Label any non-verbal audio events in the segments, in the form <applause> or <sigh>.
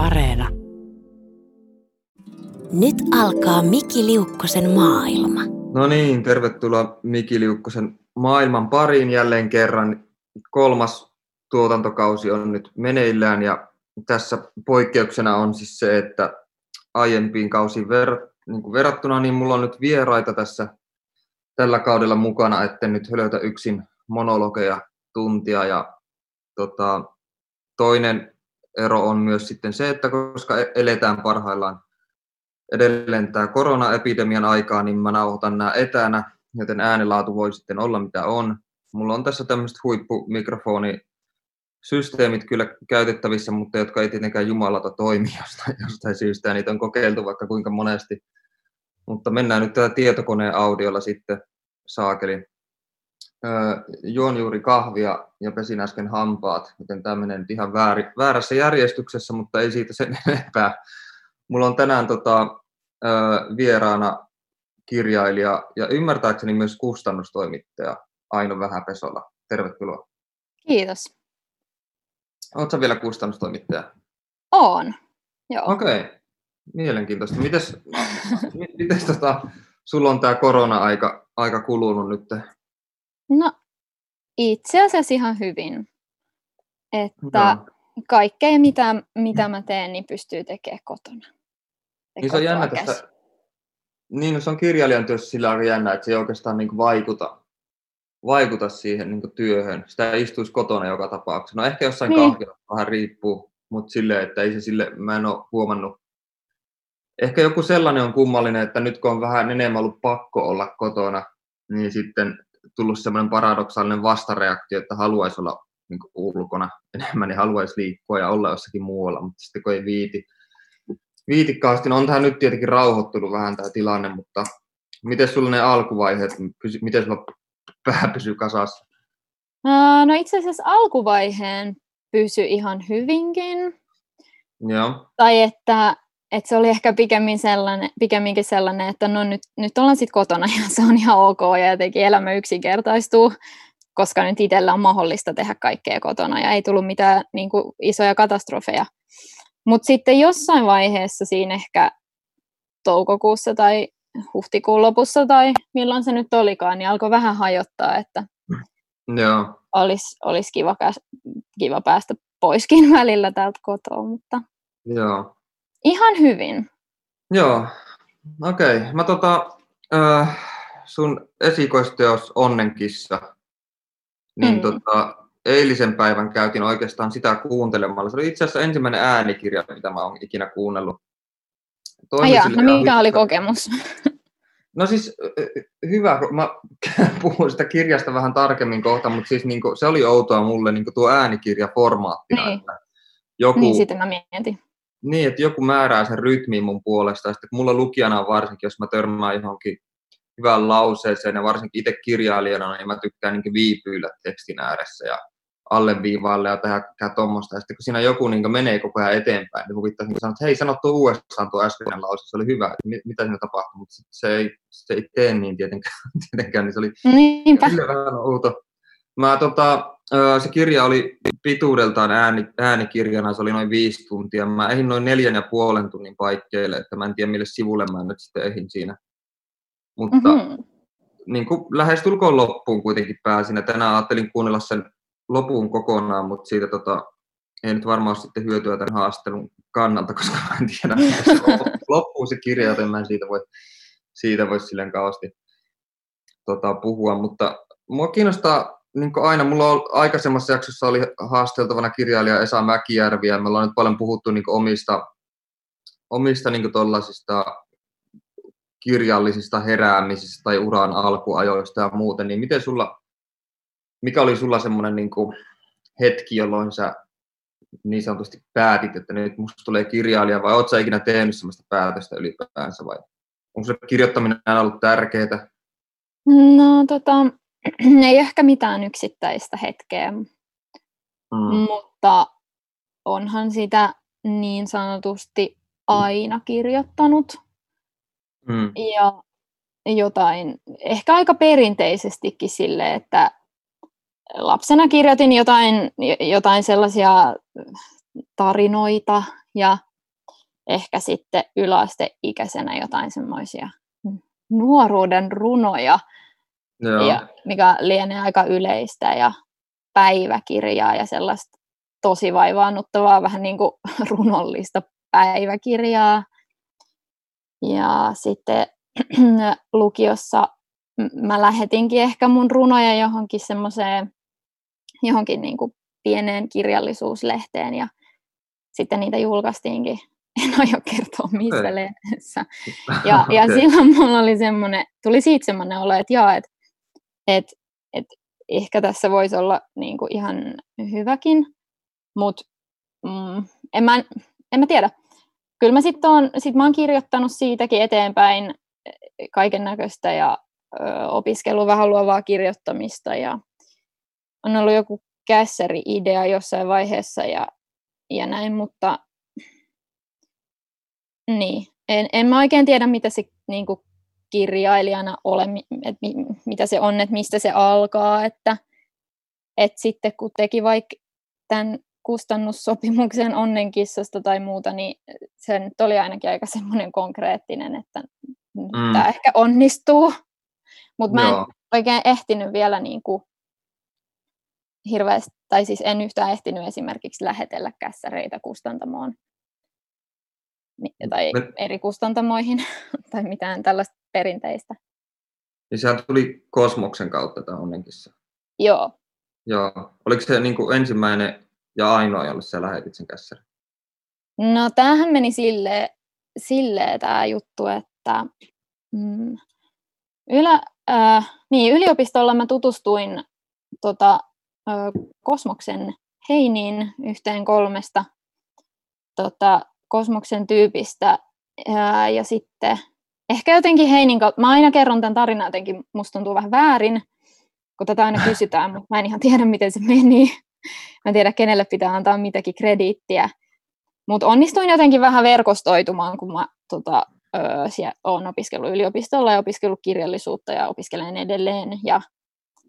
Areena. Nyt alkaa Miki Liukkosen maailma. No niin, tervetuloa Miki Liukkosen maailman pariin jälleen kerran. Kolmas tuotantokausi on nyt meneillään ja tässä poikkeuksena on siis se, että aiempiin kausiin ver- niin kuin verrattuna, niin mulla on nyt vieraita tässä tällä kaudella mukana, että nyt hölötä yksin monologeja tuntia. Ja tota, toinen ero on myös sitten se, että koska e-, eletään parhaillaan edelleen tämä koronaepidemian aikaa, niin mä nauhoitan nämä etänä, joten äänenlaatu voi sitten olla mitä on. Mulla on tässä tämmöiset huippumikrofoni systeemit kyllä käytettävissä, mutta jotka ei tietenkään jumalata toimi <laughs> jostain, jostain syystä, ja niitä on kokeiltu vaikka kuinka monesti. Mutta mennään nyt tällä tietokoneen audiolla sitten saakeli. Juon juuri kahvia ja pesin äsken hampaat, joten tämä menee nyt ihan väärin, väärässä järjestyksessä, mutta ei siitä sen <laughs> enempää. Mulla on tänään tota, vieraana kirjailija ja ymmärtääkseni myös kustannustoimittaja Aino Vähäpesola. Tervetuloa. Kiitos. Oletko vielä kustannustoimittaja? On, joo. Okei, okay. mielenkiintoista. Mites, mites tota, sulla on tämä korona-aika aika kulunut nyt? No, itse asiassa ihan hyvin. Että no. kaikkea, mitä, mitä mä teen, niin pystyy tekemään kotona. niin se on jännä tässä, niin no se on kirjailijan työssä sillä aika jännä, että se ei oikeastaan niin vaikuta, vaikuta siihen niin työhön. Sitä ei istuisi kotona joka tapauksessa. No ehkä jossain niin. kahvilla vähän riippuu, mutta silleen, että ei se sille, mä en ole huomannut. Ehkä joku sellainen on kummallinen, että nyt kun on vähän enemmän ollut pakko olla kotona, niin sitten tullut semmoinen paradoksaalinen vastareaktio, että haluaisi olla niin ulkona enemmän, niin haluaisi liikkua ja olla jossakin muualla, mutta sitten kun ei viiti, viitikkaasti, no on tähän nyt tietenkin rauhoittunut vähän tämä tilanne, mutta miten sulla ne alkuvaiheet, miten sulla pää pysyy kasassa? No itse asiassa alkuvaiheen pysy ihan hyvinkin. Joo. Tai että, että se oli ehkä pikemmin sellainen, pikemminkin sellainen, että no nyt, nyt ollaan sitten kotona ja se on ihan ok ja jotenkin elämä yksinkertaistuu, koska nyt itsellä on mahdollista tehdä kaikkea kotona ja ei tullut mitään niin kuin, isoja katastrofeja. Mutta sitten jossain vaiheessa siinä ehkä toukokuussa tai huhtikuun lopussa tai milloin se nyt olikaan, niin alkoi vähän hajottaa, että Joo. Olisi, olisi kiva, kiva päästä poiskin välillä täältä kotoa, mutta Joo. Ihan hyvin. Joo, okei. Okay. Mä tota, äh, sun esikoisteos Onnenkissa, niin mm. tota, eilisen päivän käytin oikeastaan sitä kuuntelemalla. Se oli itse asiassa ensimmäinen äänikirja, mitä mä oon ikinä kuunnellut. Aja, no mikä oli kokemus? <laughs> No siis hyvä, mä <laughs> puhun sitä kirjasta vähän tarkemmin kohta, mutta siis niin kuin, se oli outoa mulle niin tuo äänikirjaformaattina. Niin. Että joku, niin, sitä mä mietin. Niin, että joku määrää sen rytmin mun puolesta. Ja sitten mulla lukijana varsinkin, jos mä törmään johonkin hyvään lauseeseen ja varsinkin itse kirjailijana, niin mä tykkään niin viipyillä tekstin ääressä ja alleviivaalle ja tehdä tuommoista. Ja sitten kun siinä joku niin menee koko ajan eteenpäin, niin huvittaa niin sanoa, että hei, sano tuo uudestaan tuo äskeinen lause, se oli hyvä, että mitä siinä tapahtui, mutta se ei, se ei tee niin tietenkään, <laughs> tietenkään niin se oli Niinpä. vähän outo. Mä, tota, se kirja oli pituudeltaan ääni, äänikirjana, se oli noin viisi tuntia. Mä ehin noin neljän ja puolen tunnin paikkeille, että mä en tiedä mille sivulle mä nyt sitten ehin siinä. Mutta mm-hmm. niin kuin lähestulkoon loppuun kuitenkin pääsin. tänään ajattelin kuunnella sen lopun kokonaan, mutta siitä tota, ei nyt varmaan sitten hyötyä tämän haastattelun kannalta, koska mä en tiedä, että se <laughs> loppuu se kirja, joten mä en siitä voi, siitä voi silleen kauheasti tota, puhua, mutta mua kiinnostaa niin kuin aina, mulla on aikaisemmassa jaksossa oli haasteltavana kirjailija Esa Mäkijärvi, ja me ollaan nyt paljon puhuttu niin omista, omista niin kirjallisista heräämisistä tai uran alkuajoista ja muuten, niin miten sulla mikä oli sulla semmoinen niin hetki, jolloin sä niin sanotusti päätit, että nyt musta tulee kirjailija, vai ootko ikinä tehnyt semmoista päätöstä ylipäänsä, vai onko se kirjoittaminen aina ollut tärkeää? No tota, <clears throat> ei ehkä mitään yksittäistä hetkeä, mm. mutta onhan sitä niin sanotusti aina kirjoittanut. Mm. Ja jotain, ehkä aika perinteisestikin sille, että lapsena kirjoitin jotain, jotain sellaisia tarinoita ja ehkä sitten yläasteikäisenä jotain semmoisia nuoruuden runoja, Joo. ja, mikä lienee aika yleistä ja päiväkirjaa ja sellaista tosi vaivaannuttavaa, vähän niin kuin <laughs> runollista päiväkirjaa. Ja sitten <clears throat> lukiossa mä lähetinkin ehkä mun runoja johonkin semmoiseen, johonkin niin kuin pieneen kirjallisuuslehteen ja sitten niitä julkaistiinkin. <laughs> En aio kertoa missä lehdessä. <laughs> Ja, ja okay. silloin mulla oli semmoinen, tuli siitä semmoinen olo, että jaa, että et, et ehkä tässä voisi olla niin kuin ihan hyväkin, mutta mm, en, en mä tiedä. Kyllä mä sitten oon, sit mä oon kirjoittanut siitäkin eteenpäin kaiken näköistä ja ö, opiskellut vähän luovaa kirjoittamista ja on ollut joku kässäri-idea jossain vaiheessa ja, ja näin, mutta niin, en, en mä oikein tiedä, mitä se niin kuin kirjailijana ole, että mitä se on, että mistä se alkaa, että, että sitten kun teki vaikka tämän kustannussopimuksen onnenkissasta tai muuta, niin se nyt oli ainakin aika semmoinen konkreettinen, että mm. tämä ehkä onnistuu. Mutta mä en Joo. oikein ehtinyt vielä niin kuin hirveästi, tai siis en yhtään ehtinyt esimerkiksi lähetellä kässäreitä kustantamoon tai Me... eri kustantamoihin <laughs> tai mitään tällaista perinteistä. Niin sehän tuli Kosmoksen kautta tämä onnenkissa. Joo. Joo. Oliko se niin kuin ensimmäinen ja ainoa, jolle sä lähetit sen kässärin? No tämähän meni silleen, silleen tämä juttu, että mm, ylä, äh, niin, yliopistolla mä tutustuin tota, äh, Kosmoksen Heiniin yhteen kolmesta tota, Kosmoksen tyypistä ja, ja sitten ehkä jotenkin Heinin kautta, mä aina kerron tämän tarinan jotenkin, musta tuntuu vähän väärin, kun tätä aina kysytään, mutta mä en ihan tiedä, miten se meni. Mä en tiedä, kenelle pitää antaa mitäkin krediittiä. Mutta onnistuin jotenkin vähän verkostoitumaan, kun mä tota, öö, olen opiskellut yliopistolla ja opiskellut kirjallisuutta ja opiskelen edelleen ja,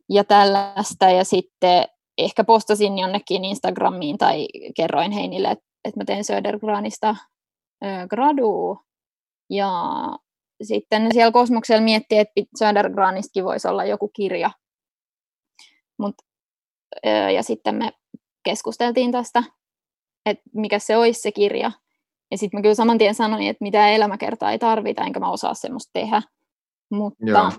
ja tällaista. Ja sitten ehkä postasin jonnekin Instagramiin tai kerroin Heinille, että, että mä teen Södergranista öö, graduu. Ja sitten siellä Kosmoksella miettii, että Södergranistakin voisi olla joku kirja. Mut, ja sitten me keskusteltiin tästä, että mikä se olisi se kirja. Ja sitten mä kyllä saman tien sanoin, että mitä elämäkertaa ei tarvita, enkä mä osaa semmoista tehdä. Mutta,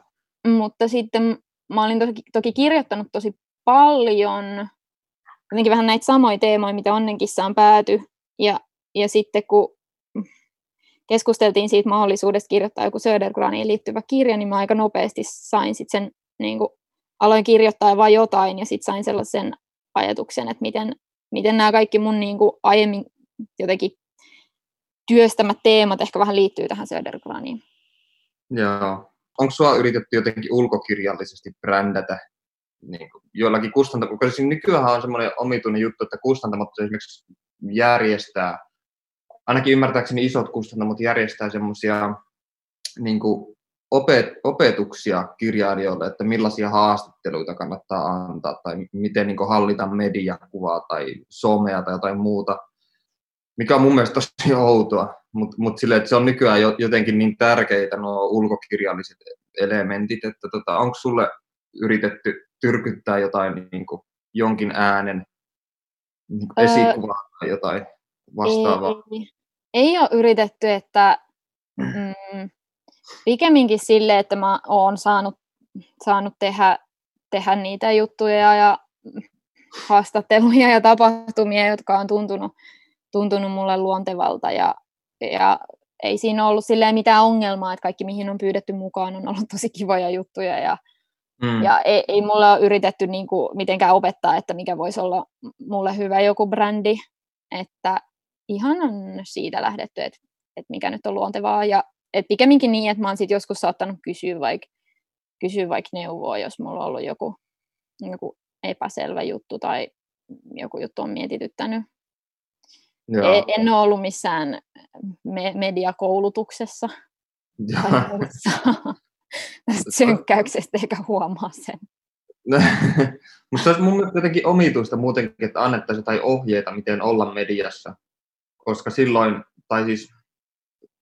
mutta sitten mä olin toki, toki kirjoittanut tosi paljon, jotenkin vähän näitä samoja teemoja, mitä Onnenkissaan pääty. Ja, ja sitten kun keskusteltiin siitä mahdollisuudesta kirjoittaa joku Södergraniin liittyvä kirja, niin mä aika nopeasti sain sitten sen, niin kuin, aloin kirjoittaa vain jotain ja sitten sain sellaisen ajatuksen, että miten, miten nämä kaikki mun niin kuin, aiemmin jotenkin työstämät teemat ehkä vähän liittyy tähän Södergraniin. Joo. Onko sua yritetty jotenkin ulkokirjallisesti brändätä niin kuin joillakin kustantamot, koska nykyään on semmoinen omituinen juttu, että kustantamot esimerkiksi järjestää ainakin ymmärtääkseni isot kustannamot järjestää semmoisia niin opet, opetuksia kirjailijoille, että millaisia haastatteluita kannattaa antaa tai miten niin hallita mediakuvaa tai somea tai jotain muuta, mikä on mun mielestä tosi outoa, mutta mut sille, että se on nykyään jotenkin niin tärkeitä nuo ulkokirjalliset elementit, että tota, onko sulle yritetty tyrkyttää jotain niin kuin, jonkin äänen niin esikuvaa tai jotain? Vastaavaa? Ei, ei ole yritetty, että mm, pikemminkin sille, että mä oon saanut, saanut tehdä, tehdä niitä juttuja ja haastatteluja ja tapahtumia, jotka on tuntunut, tuntunut mulle luontevalta ja, ja ei siinä ollut silleen mitään ongelmaa, että kaikki mihin on pyydetty mukaan on ollut tosi kivoja juttuja ja, mm. ja ei, ei mulla ole yritetty niin kuin mitenkään opettaa, että mikä voisi olla mulle hyvä joku brändi, että ihan on siitä lähdetty, että, että mikä nyt on luontevaa. Ja että pikemminkin niin, että mä oon sit joskus saattanut kysyä vaikka kysyä vaik neuvoa, jos mulla on ollut joku, joku epäselvä juttu tai joku juttu on mietityttänyt. Joo. En, en ole ollut missään me- mediakoulutuksessa tästä <laughs> synkkäyksestä eikä huomaa sen. <laughs> Mutta se olisi mun mielestä jotenkin omituista muutenkin, että annettaisiin jotain ohjeita, miten olla mediassa koska silloin, tai siis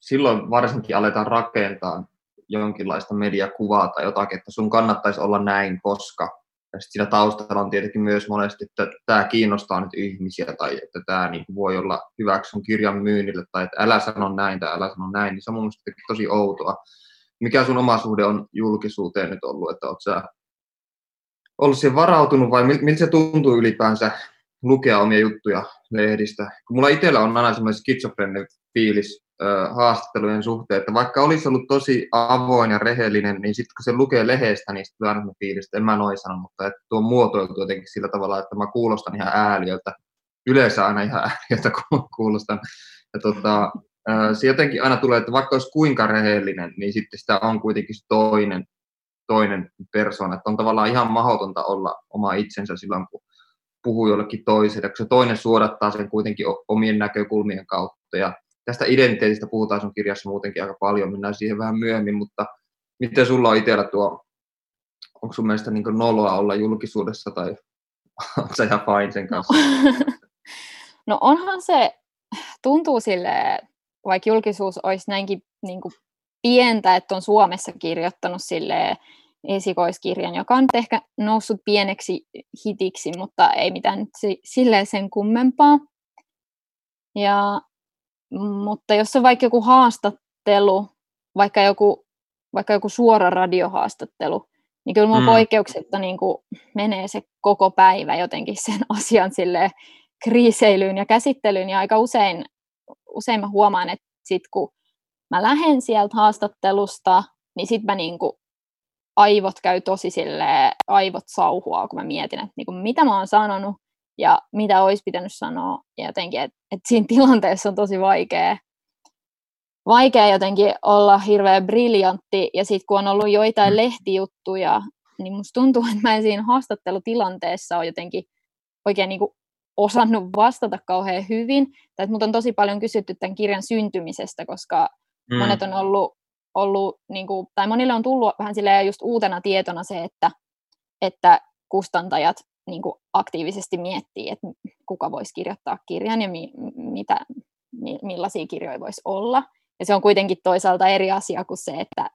silloin varsinkin aletaan rakentaa jonkinlaista mediakuvaa tai jotakin, että sun kannattaisi olla näin, koska ja sitten siinä taustalla on tietenkin myös monesti, että tämä kiinnostaa nyt ihmisiä tai että tämä niin voi olla hyväksi sun kirjan myynnille tai että älä sano näin tai älä sano näin, niin se on mun mielestä tosi outoa. Mikä sun oma suhde on julkisuuteen nyt ollut, että oot sä ollut siihen varautunut vai miltä se tuntuu ylipäänsä lukea omia juttuja lehdistä? Kun mulla itsellä on aina semmoinen skitsofrenen fiilis haastattelujen suhteen, että vaikka olisi ollut tosi avoin ja rehellinen, niin sitten kun se lukee lehdestä, niin sitten aina fiilis, että en mä noin sano, mutta että tuo on muotoiltu jotenkin sillä tavalla, että mä kuulostan ihan ääliöltä. Yleensä aina ihan ääliöltä kuulostan. Ja tota, äh, se jotenkin aina tulee, että vaikka olisi kuinka rehellinen, niin sitten sitä on kuitenkin toinen, toinen persoona. Että on tavallaan ihan mahdotonta olla oma itsensä silloin, kun puhuu jollekin toiselle, kun se toinen suodattaa sen kuitenkin omien näkökulmien kautta. Ja tästä identiteetistä puhutaan sun kirjassa muutenkin aika paljon, mennään siihen vähän myöhemmin, mutta miten sulla on itsellä tuo, onko sun mielestä niin noloa olla julkisuudessa tai <laughs> oletko sä ihan fine sen kanssa? No, <laughs> no onhan se, tuntuu sille, vaikka julkisuus olisi näinkin niin kuin pientä, että on Suomessa kirjoittanut sille esikoiskirjan, joka on ehkä noussut pieneksi hitiksi, mutta ei mitään silleen sen kummempaa. Ja mutta jos on vaikka joku haastattelu, vaikka joku, vaikka joku suora radiohaastattelu, niin kyllä mun mm. poikkeuksetta niin kuin menee se koko päivä jotenkin sen <laughs> asian sille kriiseilyyn ja käsittelyyn. Ja aika usein, usein mä huomaan, että sit kun mä lähden sieltä haastattelusta, niin sit mä niin kuin aivot käy tosi sille aivot sauhua, kun mä mietin, että niin kuin mitä mä oon sanonut, ja mitä olisi pitänyt sanoa. Ja jotenkin, että et siinä tilanteessa on tosi vaikea, vaikea jotenkin olla hirveän briljantti. Ja sitten kun on ollut joitain mm. lehtijuttuja, niin musta tuntuu, että mä en siinä haastattelutilanteessa ole jotenkin oikein niin kuin osannut vastata kauhean hyvin. Tai että mut on tosi paljon kysytty tämän kirjan syntymisestä, koska mm. monet on ollut, ollut niin kuin, tai monille on tullut vähän just uutena tietona se, että, että kustantajat niin kuin aktiivisesti miettii, että kuka voisi kirjoittaa kirjan ja mi, mitä, mi, millaisia kirjoja voisi olla. Ja se on kuitenkin toisaalta eri asia kuin se, että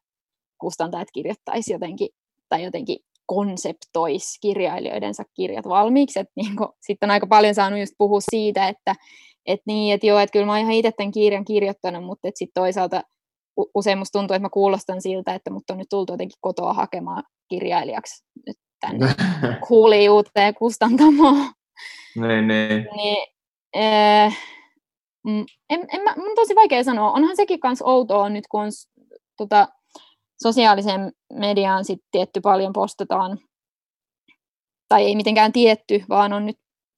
kustantajat kirjoittaisi jotenkin tai jotenkin konseptoisi kirjailijoidensa kirjat valmiiksi. niin sitten on aika paljon saanut just puhua siitä, että et niin, että joo, että kyllä mä oon ihan itse tämän kirjan kirjoittanut, mutta sitten toisaalta usein musta tuntuu, että mä kuulostan siltä, että mut on nyt tultu jotenkin kotoa hakemaan kirjailijaksi nyt tänne kuulijuuteen <laughs> kustantamoon. Niin, niin. niin äh, en, en mä, mun on tosi vaikea sanoa. Onhan sekin kans outoa nyt, kun on, tota, sosiaalisen mediaan sit tietty paljon postataan, tai ei mitenkään tietty, vaan on nyt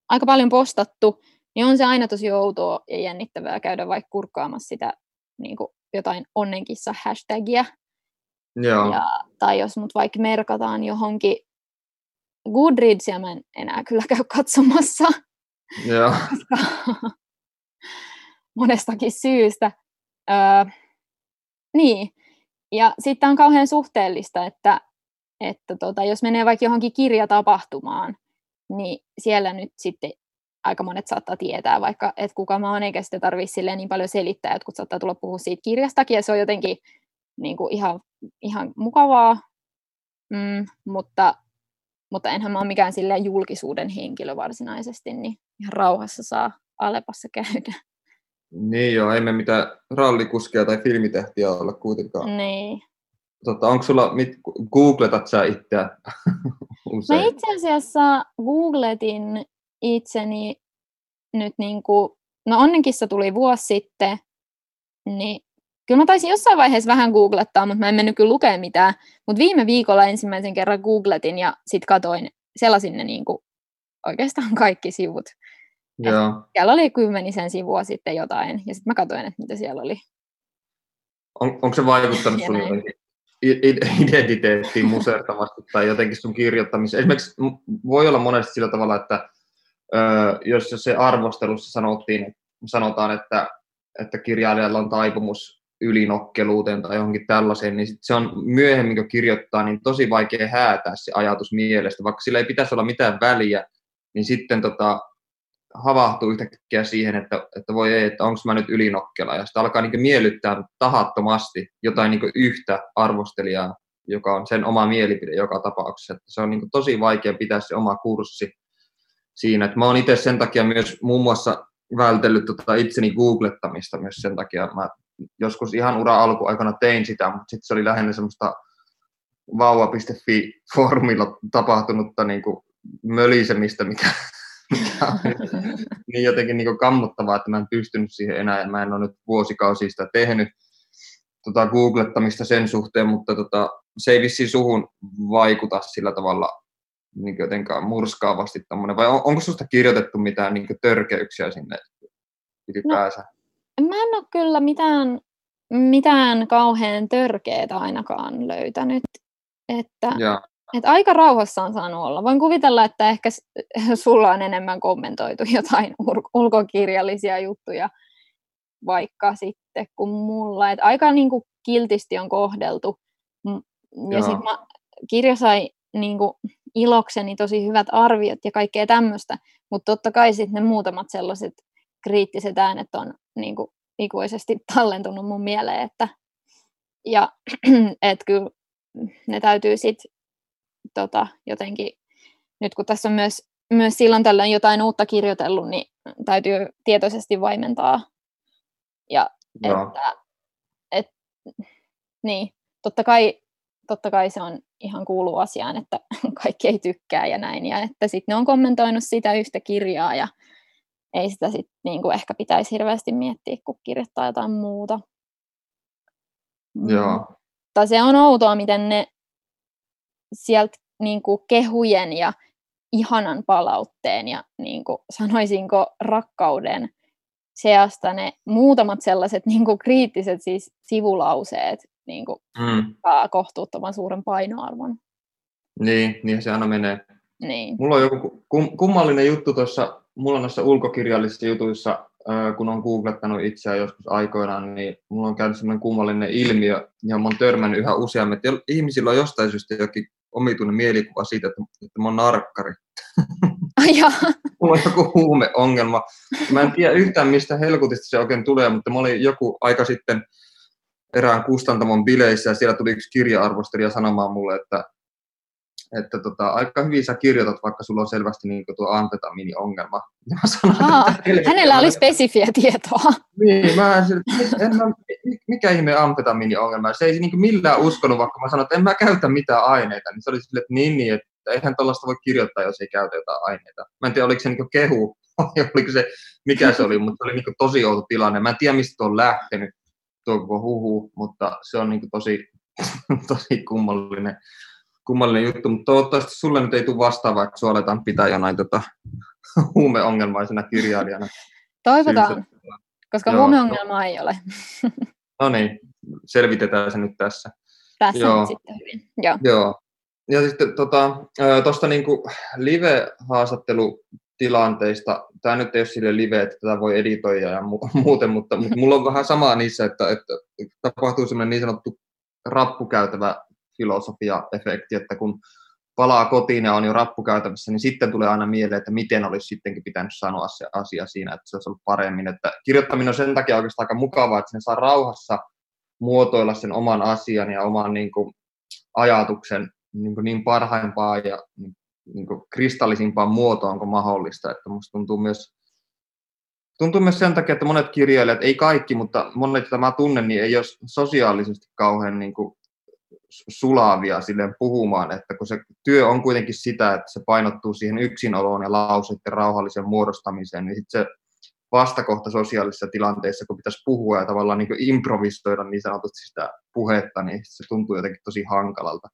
aika paljon postattu, niin on se aina tosi outoa ja jännittävää käydä vaikka kurkkaamassa sitä niin kuin jotain onnenkissa hashtagia. Joo. Ja, tai jos mut vaikka merkataan johonkin Goodreadsia mä en enää kyllä käy katsomassa. Joo. <laughs> monestakin syystä. Öö, niin. Ja sitten on kauhean suhteellista, että, että tota, jos menee vaikka johonkin kirjatapahtumaan, niin siellä nyt sitten aika monet saattaa tietää, vaikka että kuka mä oon, eikä sitä tarvitse niin paljon selittää, että kun saattaa tulla puhua siitä kirjastakin, ja se on jotenkin niin kuin ihan, ihan mukavaa, mm, mutta mutta enhän mä ole mikään silleen julkisuuden henkilö varsinaisesti, niin ihan rauhassa saa Alepassa käydä. Niin joo, emme mitään rallikuskeja tai filmitähtiä olla kuitenkaan. Niin. Tota, onko sulla, mit, googletat sä itseä <laughs> usein? Mä itse asiassa googletin itseni nyt niin kuin, no onnenkissa tuli vuosi sitten, niin Kyllä mä taisin jossain vaiheessa vähän googlettaa, mutta mä en mennyt kyllä lukea mitään. Mutta viime viikolla ensimmäisen kerran googletin ja sitten katoin, sellaisin ne niin kuin oikeastaan kaikki sivut. Joo. Siellä oli kymmenisen sivua sitten jotain, ja sitten mä katsoin, että mitä siellä oli. On, onko se vaikuttanut sun identiteettiin musertavasti tai jotenkin sun kirjoittamiseen? Esimerkiksi voi olla monesti sillä tavalla, että ö, jos se arvostelussa sanottiin, sanotaan, että, että kirjailijalla on taipumus ylinokkeluuteen tai johonkin tällaiseen, niin sit se on myöhemmin, kun kirjoittaa, niin tosi vaikea häätää se ajatus mielestä, vaikka sillä ei pitäisi olla mitään väliä, niin sitten tota, havahtuu yhtäkkiä siihen, että, että voi ei, että onko mä nyt ylinokkela. Ja sitten alkaa niin miellyttää tahattomasti jotain niin yhtä arvostelijaa, joka on sen oma mielipide joka tapauksessa. Että se on niin tosi vaikea pitää se oma kurssi siinä. Että mä oon itse sen takia myös muun muassa vältellyt tota itseni googlettamista myös sen takia. Mä joskus ihan ura alkuaikana tein sitä, mutta sitten se oli lähinnä semmoista vauva.fi-foorumilla tapahtunutta niin kuin mölisemistä, mikä, <laughs> mikä on <laughs> niin jotenkin niin kammottavaa, että mä en pystynyt siihen enää, ja mä en ole nyt vuosikausia sitä tehnyt tota, googlettamista sen suhteen, mutta tota, se ei vissiin suhun vaikuta sillä tavalla niin jotenkaan murskaavasti tommonen, vai on, onko susta kirjoitettu mitään niin törkeyksiä sinne ylipäänsä? No, mä en ole kyllä mitään, mitään kauhean törkeää ainakaan löytänyt. Että, että aika rauhassa on saanut olla. Voin kuvitella, että ehkä <laughs> sulla on enemmän kommentoitu <laughs> jotain ulkokirjallisia juttuja vaikka sitten kuin mulla. Että aika niin kuin kiltisti on kohdeltu. Ja sitten kirja sai niin kuin, ilokseni tosi hyvät arviot ja kaikkea tämmöistä, mutta totta kai sitten ne muutamat sellaiset kriittiset äänet on niin kuin, ikuisesti <laughs> tallentunut mun mieleen, että ja <clears throat> et kyllä ne täytyy sitten tota, jotenkin, nyt kun tässä on myös, myös silloin tällöin jotain uutta kirjoitellut, niin täytyy tietoisesti vaimentaa. Ja että, et, niin, totta kai, totta kai se on ihan kuuluu asiaan, että <laughs> kaikki ei tykkää ja näin. Ja että sitten ne on kommentoinut sitä yhtä kirjaa ja ei sitä sitten niin kuin ehkä pitäisi hirveästi miettiä, kun kirjoittaa jotain muuta. Joo. Mutta se on outoa, miten ne sieltä niin kuin kehujen ja ihanan palautteen ja niin kuin, sanoisinko rakkauden seasta ne muutamat sellaiset niin kuin, kriittiset siis sivulauseet niin kuin, mm. kohtuuttoman suuren painoarvon. Niin, niin se aina menee. Niin. Mulla on joku kummallinen juttu tuossa, mulla on noissa ulkokirjallisissa jutuissa, kun on googlettanut itseään joskus aikoinaan, niin mulla on käynyt sellainen kummallinen ilmiö, ja mä oon törmännyt yhä useammin, että ihmisillä on jostain syystä jokin omituinen mielikuva siitä, että, että mä oon narkkari. <laughs> <laughs> Mulla on joku huumeongelma. Mä en tiedä yhtään, mistä helkutista se oikein tulee, mutta mä olin joku aika sitten erään kustantamon bileissä ja siellä tuli yksi kirja-arvostelija sanomaan mulle, että, että tota, aika hyvin sä kirjoitat, vaikka sulla on selvästi niin tuo amfetamiiniongelma. Ja mä sanoin, Aa, että hänellä oli spesifiä tietoa. Niin, mä en, mä, mikä ihme amfetamiiniongelma. Se ei niin millään uskonut, vaikka mä sanoin, että en mä käytä mitään aineita. Niin se oli sille, että niin, niin, että eihän tuollaista voi kirjoittaa, jos ei käytä jotain aineita. Mä en tiedä, oliko se niin kehu, <laughs> oliko se, mikä se oli, mutta se oli niin tosi outo tilanne. Mä en tiedä, mistä on lähtenyt tuo koko huhu, mutta se on niin tosi, <laughs> tosi kummallinen, kummallinen juttu. Mutta toivottavasti sulle nyt ei tule vastaan, vaikka sinua aletaan pitää jonain tota, <laughs> huumeongelmaisena kirjailijana. Toivotaan, Syystä. koska Joo, huumeongelmaa no. ei ole. no niin, selvitetään se nyt tässä. Tässä Joo. on sitten hyvin. Joo. Joo. Ja sitten tuosta tota, niinku live-haastattelu tilanteista. Tämä nyt ei ole sille live, että tätä voi editoida ja mu- <laughs> muuten, mutta, mutta mulla on vähän samaa niissä, että, että tapahtuu semmoinen niin sanottu rappukäytävä filosofia-efekti, että kun palaa kotiin ja on jo rappukäytävässä, niin sitten tulee aina mieleen, että miten olisi sittenkin pitänyt sanoa se asia siinä, että se olisi ollut paremmin. Että kirjoittaminen on sen takia oikeastaan aika mukavaa, että sen saa rauhassa muotoilla sen oman asian ja oman niin kuin, ajatuksen niin, kuin niin parhaimpaa ja niin niin kristallisimpaan muotoon kuin mahdollista. Että musta tuntuu myös, tuntuu myös sen takia, että monet kirjailijat, ei kaikki, mutta monet, joita mä tunnen, niin ei ole sosiaalisesti kauhean niin kuin sulavia silleen puhumaan, että kun se työ on kuitenkin sitä, että se painottuu siihen yksinoloon ja lauseiden rauhallisen muodostamiseen, niin sitten se vastakohta sosiaalisissa tilanteissa, kun pitäisi puhua ja tavallaan niin improvisoida niin sanotusti sitä puhetta, niin se tuntuu jotenkin tosi hankalalta.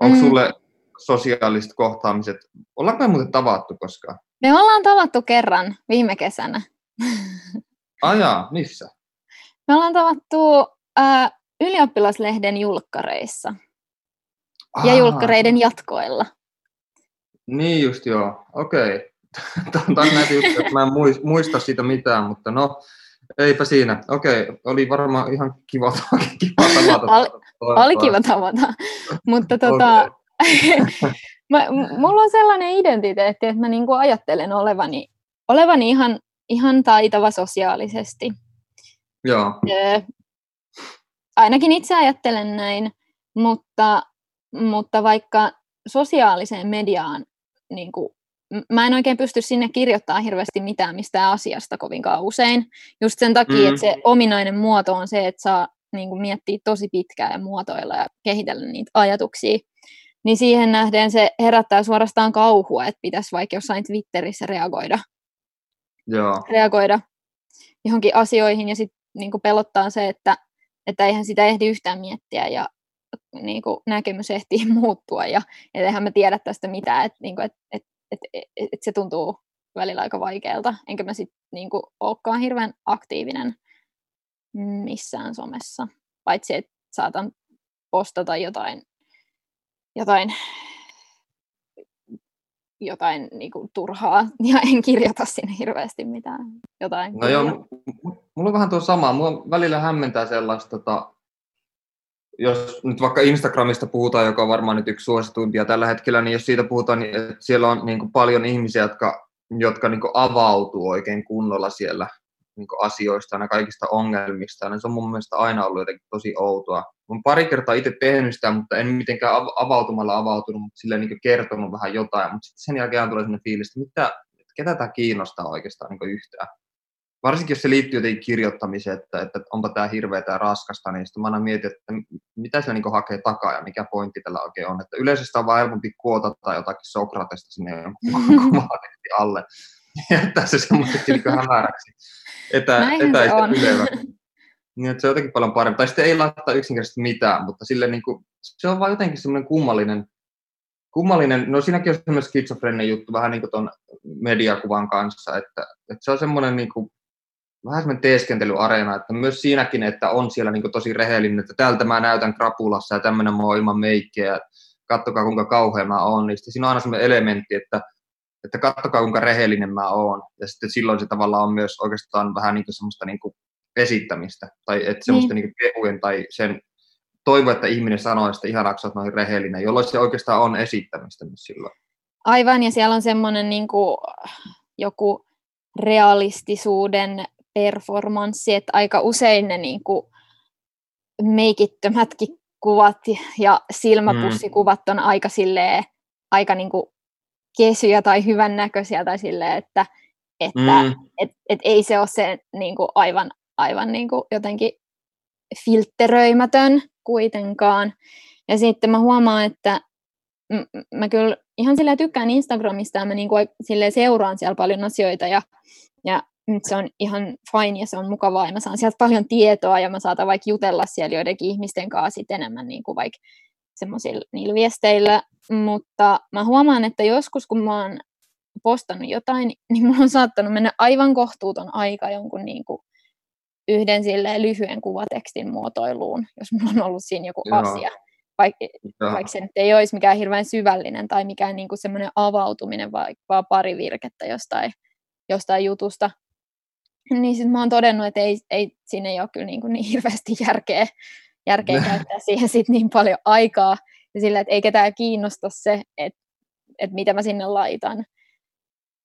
Onko mm. sulle sosiaaliset kohtaamiset, ollaanko me muuten tavattu koskaan? Me ollaan tavattu kerran viime kesänä. <laughs> Ajaa, missä? Me ollaan tavattu äh, ylioppilaslehden julkkareissa Aa. ja julkkareiden jatkoilla. Niin just joo, okei. <laughs> Okay. Tämä on näitä juttuja, että mä en muista siitä mitään, mutta no, eipä siinä. Okei, oli varmaan ihan kiva, <laughs> kiva tavata. Oli, oli kiva tavata, mutta tota, <laughs> mä, mulla on sellainen identiteetti, että mä niinku ajattelen olevani olevani ihan, ihan taitava sosiaalisesti. Joo. Öö, ainakin itse ajattelen näin, mutta, mutta vaikka sosiaaliseen mediaan niin kuin, mä en oikein pysty sinne kirjoittamaan hirveästi mitään mistään asiasta kovinkaan usein. Just sen takia, mm. että se ominainen muoto on se, että saa niin kuin, miettiä tosi pitkään ja muotoilla ja kehitellä niitä ajatuksia. Niin siihen nähden se herättää suorastaan kauhua, että pitäisi vaikka jossain Twitterissä reagoida, Joo. reagoida johonkin asioihin ja sitten niin pelottaa se, että, että eihän sitä ehdi yhtään miettiä ja niin kuin näkemys ehtii <laughs> muuttua ja eihän mä tiedä tästä mitään, että niin et, et, et, et, et se tuntuu välillä aika vaikealta, enkä mä sitten niin olekaan hirveän aktiivinen missään somessa, paitsi että saatan postata jotain, jotain jotain niin kuin, turhaa <laughs> ja en kirjoita sinne hirveästi mitään. Jotain. No joo, mulla on vähän tuo sama. Mulla välillä hämmentää sellaista, tota, jos nyt vaikka Instagramista puhutaan, joka on varmaan nyt yksi suosituimpia tällä hetkellä, niin jos siitä puhutaan, niin että siellä on niin kuin paljon ihmisiä, jotka, jotka niin kuin avautuu oikein kunnolla siellä niin kuin asioista ja kaikista ongelmista. Ja se on mun mielestä aina ollut jotenkin tosi outoa. Olen pari kertaa itse tehnyt sitä, mutta en mitenkään avautumalla avautunut, mutta silleen niin kertonut vähän jotain. Mutta sitten sen jälkeen tulee sellainen fiilis, että mitä, ketä tämä kiinnostaa oikeastaan niin yhtään varsinkin jos se liittyy jotenkin kirjoittamiseen, että, että onpa tämä hirveätä ja raskasta, niin sitten mä aina mietin, että mitä se niin hakee takaa ja mikä pointti tällä oikein on. Että yleensä sitä on vaan helpompi kuotata jotakin Sokratesta sinne jonkun <laughs> alle jättää se semmoisesti niin hämäräksi etä, etäistä yleväksi. Niin, että se on jotenkin paljon parempi. Tai sitten ei laittaa yksinkertaisesti mitään, mutta sille niin kuin, se on vaan jotenkin semmoinen kummallinen, kummallinen, no siinäkin on semmoinen skitsofrenen juttu vähän niin kuin tuon mediakuvan kanssa, että, että se on semmoinen niin kuin, vähän semmoinen teeskentelyareena, että myös siinäkin, että on siellä niin tosi rehellinen, että tältä mä näytän krapulassa ja tämmöinen mä oon ilman meikkiä, kattokaa kuinka kauhea mä oon, niin siinä on aina semmoinen elementti, että, että kattokaa kuinka rehellinen mä oon, ja sitten silloin se tavallaan on myös oikeastaan vähän niin semmoista niin esittämistä, tai että semmoista niin. niin kehujen tai sen toivo, että ihminen sanoo, että ihan että noin rehellinen, jolloin se oikeastaan on esittämistä myös silloin. Aivan, ja siellä on semmoinen niin kuin, joku realistisuuden performanssi, että aika usein ne niin kuin meikittömätkin kuvat ja silmäpussikuvat on aika silleen, aika niin kuin kesyjä tai hyvän näköisiä tai silleen, että, että mm. et, et ei se ole se niin kuin aivan, aivan niin kuin jotenkin filtteröimätön kuitenkaan. Ja sitten mä huomaan, että mä kyllä ihan sillä tykkään Instagramista ja mä niin kuin seuraan siellä paljon asioita ja, ja nyt se on ihan fine ja se on mukavaa ja mä saan sieltä paljon tietoa ja mä saatan vaikka jutella siellä joidenkin ihmisten kanssa sit enemmän niin kuin vaikka semmoisilla niillä viesteillä, mutta mä huomaan, että joskus kun mä oon postannut jotain, niin mulla on saattanut mennä aivan kohtuuton aika jonkun niin kuin yhden silleen lyhyen kuvatekstin muotoiluun, jos mulla on ollut siinä joku Joo. asia. Vaikka, vaikka se nyt ei olisi mikään hirveän syvällinen tai mikään niin kuin semmoinen avautuminen, vaikka vaan pari virkettä jostain, jostain jutusta niin sitten mä oon todennut, että ei, ei, siinä ei ole kyllä niin, kuin niin hirveästi järkeä, järkeä käyttää siihen sit niin paljon aikaa, ja sillä, että ei ketään kiinnosta se, että, että mitä mä sinne laitan.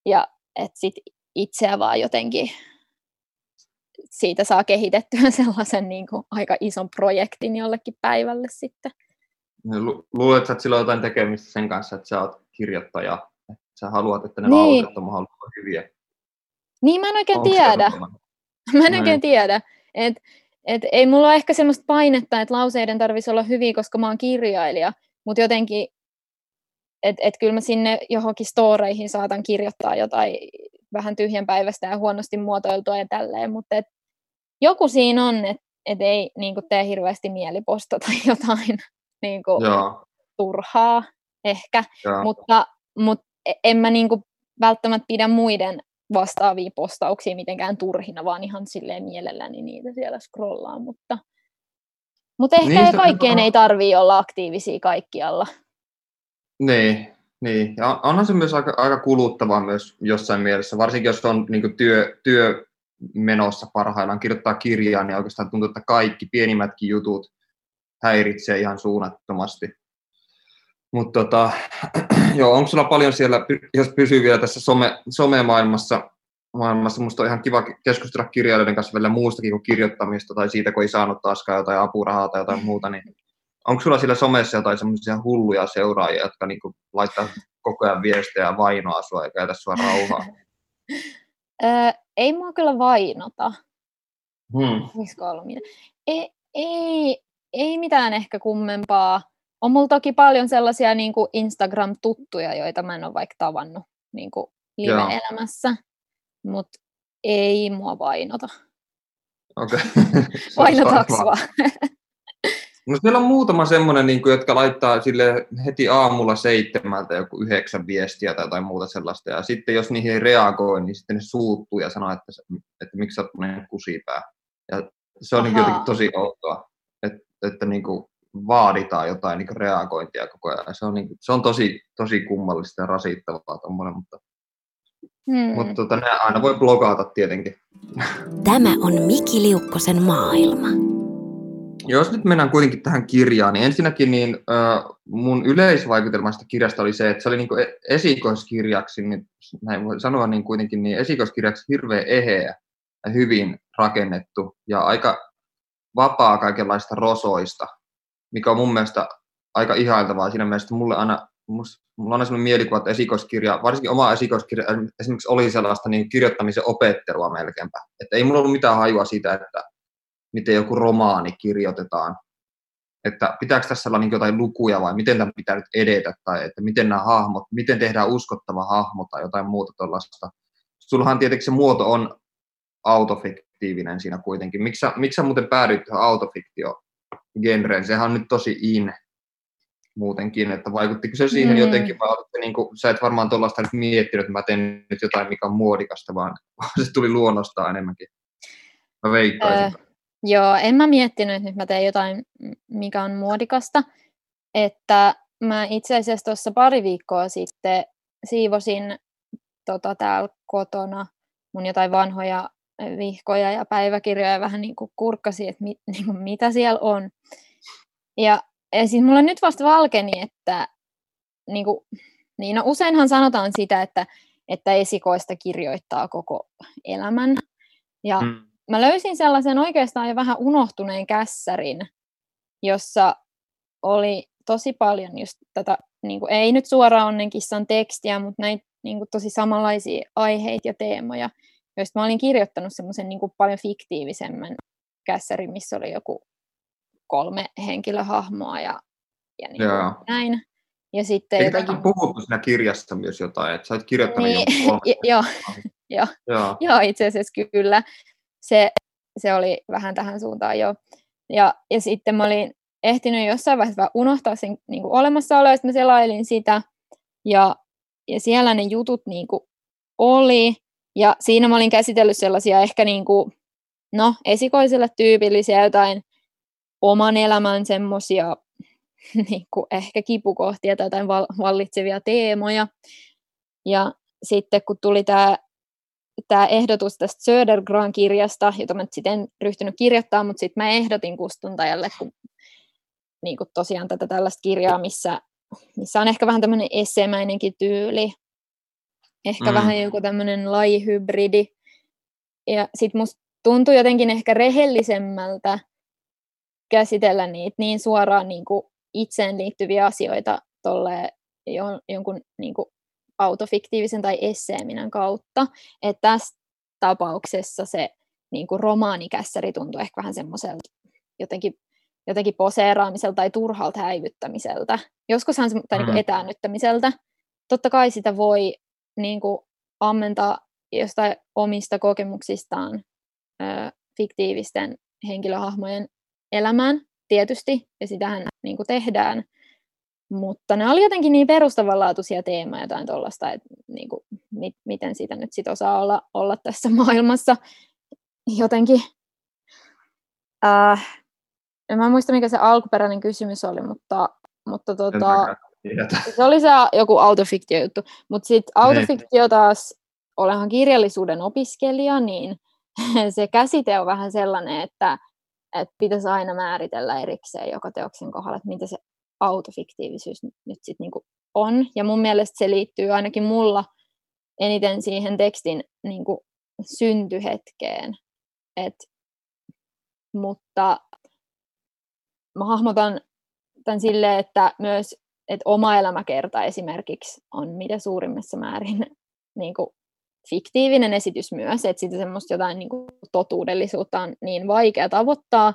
Ja että sit itseä vaan jotenkin siitä saa kehitettyä <laughs> sellaisen niin kuin aika ison projektin jollekin päivälle sitten. Luulet, että sillä on jotain tekemistä sen kanssa, että sä oot kirjoittaja, että sä haluat, että ne niin. lauseet on mahdollisimman hyviä. Niin mä en oikein Onko tiedä. <laughs> Mä en Näin. oikein tiedä. Et, et ei mulla ole ehkä semmoista painetta, että lauseiden tarvitsisi olla hyviä, koska mä oon kirjailija, mutta jotenkin, että et kyllä mä sinne johonkin storeihin saatan kirjoittaa jotain vähän tyhjänpäiväistä ja huonosti muotoiltua ja tälleen, mutta et joku siinä on, että et ei niin tee hirveästi mieli postata <laughs> jotain niin turhaa ehkä, mutta, mutta e, en mä niin välttämättä pidä muiden vastaavia postauksia mitenkään turhina, vaan ihan silleen mielelläni niitä siellä scrollaan, mutta, mutta ehkä niin, kaikkeen on... ei tarvii olla aktiivisia kaikkialla. Niin, niin. Ja onhan se myös aika, aika kuluttavaa myös jossain mielessä, varsinkin jos on niin työ, työ menossa parhaillaan, kirjoittaa kirjaa, niin oikeastaan tuntuu, että kaikki pienimmätkin jutut häiritsee ihan suunnattomasti. Mutta tota, <clears throat> joo, onko sulla paljon siellä, jos pysyy vielä tässä some, somemaailmassa, maailmassa. Musta on ihan kiva keskustella kirjailijoiden kanssa välillä muustakin kuin kirjoittamista tai siitä, kun ei saanut taaskaan jotain apurahaa tai jotain muuta. Niin onko sulla sillä somessa jotain semmoisia hulluja seuraajia, jotka niin laittaa koko ajan viestejä ja vainoa sua eikä jätä sua rauhaa? <laughs> Öö, ei mua kyllä vainota. Hmm. Ei, ei, ei mitään ehkä kummempaa. On mulla toki paljon sellaisia niin kuin Instagram-tuttuja, joita mä en ole vaikka tavannut niin kuin live-elämässä, mutta ei mua vainota. Okei. <laughs> Okay. Vainotaanko vaan? No siellä on muutama semmoinen, niin kuin, jotka laittaa sille heti aamulla seitsemältä joku yhdeksän viestiä tai jotain muuta sellaista. Ja sitten jos niihin ei reagoi, niin sitten ne suuttuu ja sanoo, että, että miksi sä oot kusipää. Ja se on niin jotenkin tosi outoa, että, että niin kuin vaaditaan jotain niin reagointia koko ajan. Se on, niin kuin, se on tosi, tosi kummallista ja rasittavaa tommoinen, mutta, hmm. mutta tota, ne aina voi blogata tietenkin. Tämä on Miki Liukkosen maailma. Jos nyt mennään kuitenkin tähän kirjaan, niin ensinnäkin niin, äh, mun yleisvaikutelma kirjasta oli se, että se oli niin kuin esikoiskirjaksi, niin näin voi sanoa, niin kuitenkin niin esikoiskirjaksi hirveän eheä ja hyvin rakennettu ja aika vapaa kaikenlaista rosoista, mikä on mun mielestä aika ihailtavaa siinä mielessä, että mulle aina, mulla on aina sellainen mielikuva, että esikoiskirja, varsinkin oma esikoiskirja esimerkiksi oli sellaista niin kirjoittamisen opettelua melkeinpä. Että ei mulla ollut mitään hajua siitä, että miten joku romaani kirjoitetaan. Että pitääkö tässä olla niin jotain lukuja vai miten tämä pitää nyt edetä tai että miten nämä hahmot, miten tehdään uskottava hahmo tai jotain muuta tuollaista. Sullahan tietenkin se muoto on autofiktiivinen siinä kuitenkin. Miksi sä, miksi sä muuten päädyit tähän autofiktio-genreen? Sehän on nyt tosi in muutenkin, että vaikuttiko se siihen mm. jotenkin, vai olette, niin kuin, sä et varmaan tuollaista nyt miettinyt, että mä teen nyt jotain, mikä on muodikasta, vaan <laughs> se tuli luonnostaan enemmänkin. Mä veikkaisin. Äh, joo, en mä miettinyt, että nyt mä teen jotain, mikä on muodikasta, että mä itse asiassa tuossa pari viikkoa sitten siivosin tota, täällä kotona mun jotain vanhoja vihkoja ja päiväkirjoja vähän niin kuin kurkkasi, että mit, <laughs> niin kuin mitä siellä on. Ja, ja siis mulla nyt vasta valkeni, että niin kuin, niin no useinhan sanotaan sitä, että, että esikoista kirjoittaa koko elämän. Ja mm. mä löysin sellaisen oikeastaan jo vähän unohtuneen kässärin, jossa oli tosi paljon just tätä, niin kuin, ei nyt suoraan onnenkissan tekstiä, mutta näitä niin kuin, tosi samanlaisia aiheita ja teemoja joista mä olin kirjoittanut semmoisen niin paljon fiktiivisemmän kässärin, missä oli joku kolme henkilöhahmoa ja, ja niin kuin näin. Ja sitten Eikö jotenkin... puhuttu siinä kirjassa myös jotain, että sä oot kirjoittanut niin, jonkun joo, <laughs> jo, joo. joo, itse asiassa kyllä. Se, se oli vähän tähän suuntaan jo. Ja, ja sitten mä olin ehtinyt jossain vaiheessa unohtaa sen niin kuin olemassaolo, ja sitten mä selailin sitä, ja, ja siellä ne jutut niin kuin oli, ja siinä mä olin käsitellyt sellaisia ehkä niin kuin, no, esikoiselle tyypillisiä jotain oman elämän semmoisia <laughs> niin kuin ehkä kipukohtia tai jotain vallitsevia teemoja. Ja sitten kun tuli tämä tämä ehdotus tästä Södergran-kirjasta, jota mä sitten en ryhtynyt kirjoittaa, mutta sitten mä ehdotin kustantajalle, kun niin kuin tosiaan tätä tällaista kirjaa, missä, missä on ehkä vähän tämmöinen essemäinenkin tyyli, Ehkä mm. vähän joku tämmöinen lajihybridi. Ja sitten musta tuntui jotenkin ehkä rehellisemmältä käsitellä niitä niin suoraan niin kuin itseen liittyviä asioita tolle jonkun niin kuin autofiktiivisen tai esseeminen kautta. Että tässä tapauksessa se niin kuin romaanikässäri tuntui ehkä vähän semmoiselta jotenkin, jotenkin poseeraamiselta tai turhalta häivyttämiseltä. Joskushan se, tai niin kuin etäännyttämiseltä. Totta kai sitä voi niin kuin ammentaa jostain omista kokemuksistaan ö, fiktiivisten henkilöhahmojen elämään tietysti, ja sitähän niin kuin tehdään. Mutta ne oli jotenkin niin perustavanlaatuisia teemoja jotain tuollaista, että niin kuin, mi- miten sitä nyt sit osaa olla, olla tässä <laughs> maailmassa jotenkin. Äh, en mä muista, mikä se alkuperäinen kysymys oli, mutta, mutta tota, se oli se joku autofiktio-juttu. Mutta sitten niin. autofiktio taas, olenhan kirjallisuuden opiskelija, niin <laughs> se käsite on vähän sellainen, että, että pitäisi aina määritellä erikseen joka teoksen kohdalla, että mitä se autofiktiivisyys nyt sitten niinku on. Ja mun mielestä se liittyy ainakin mulla eniten siihen tekstin niinku syntyhetkeen. Et, mutta mä hahmotan tämän silleen, että myös että oma elämäkerta esimerkiksi on mitä suurimmassa määrin <laughs> niin kuin fiktiivinen esitys myös, että sitä semmoista jotain niin kuin totuudellisuutta on niin vaikea tavoittaa,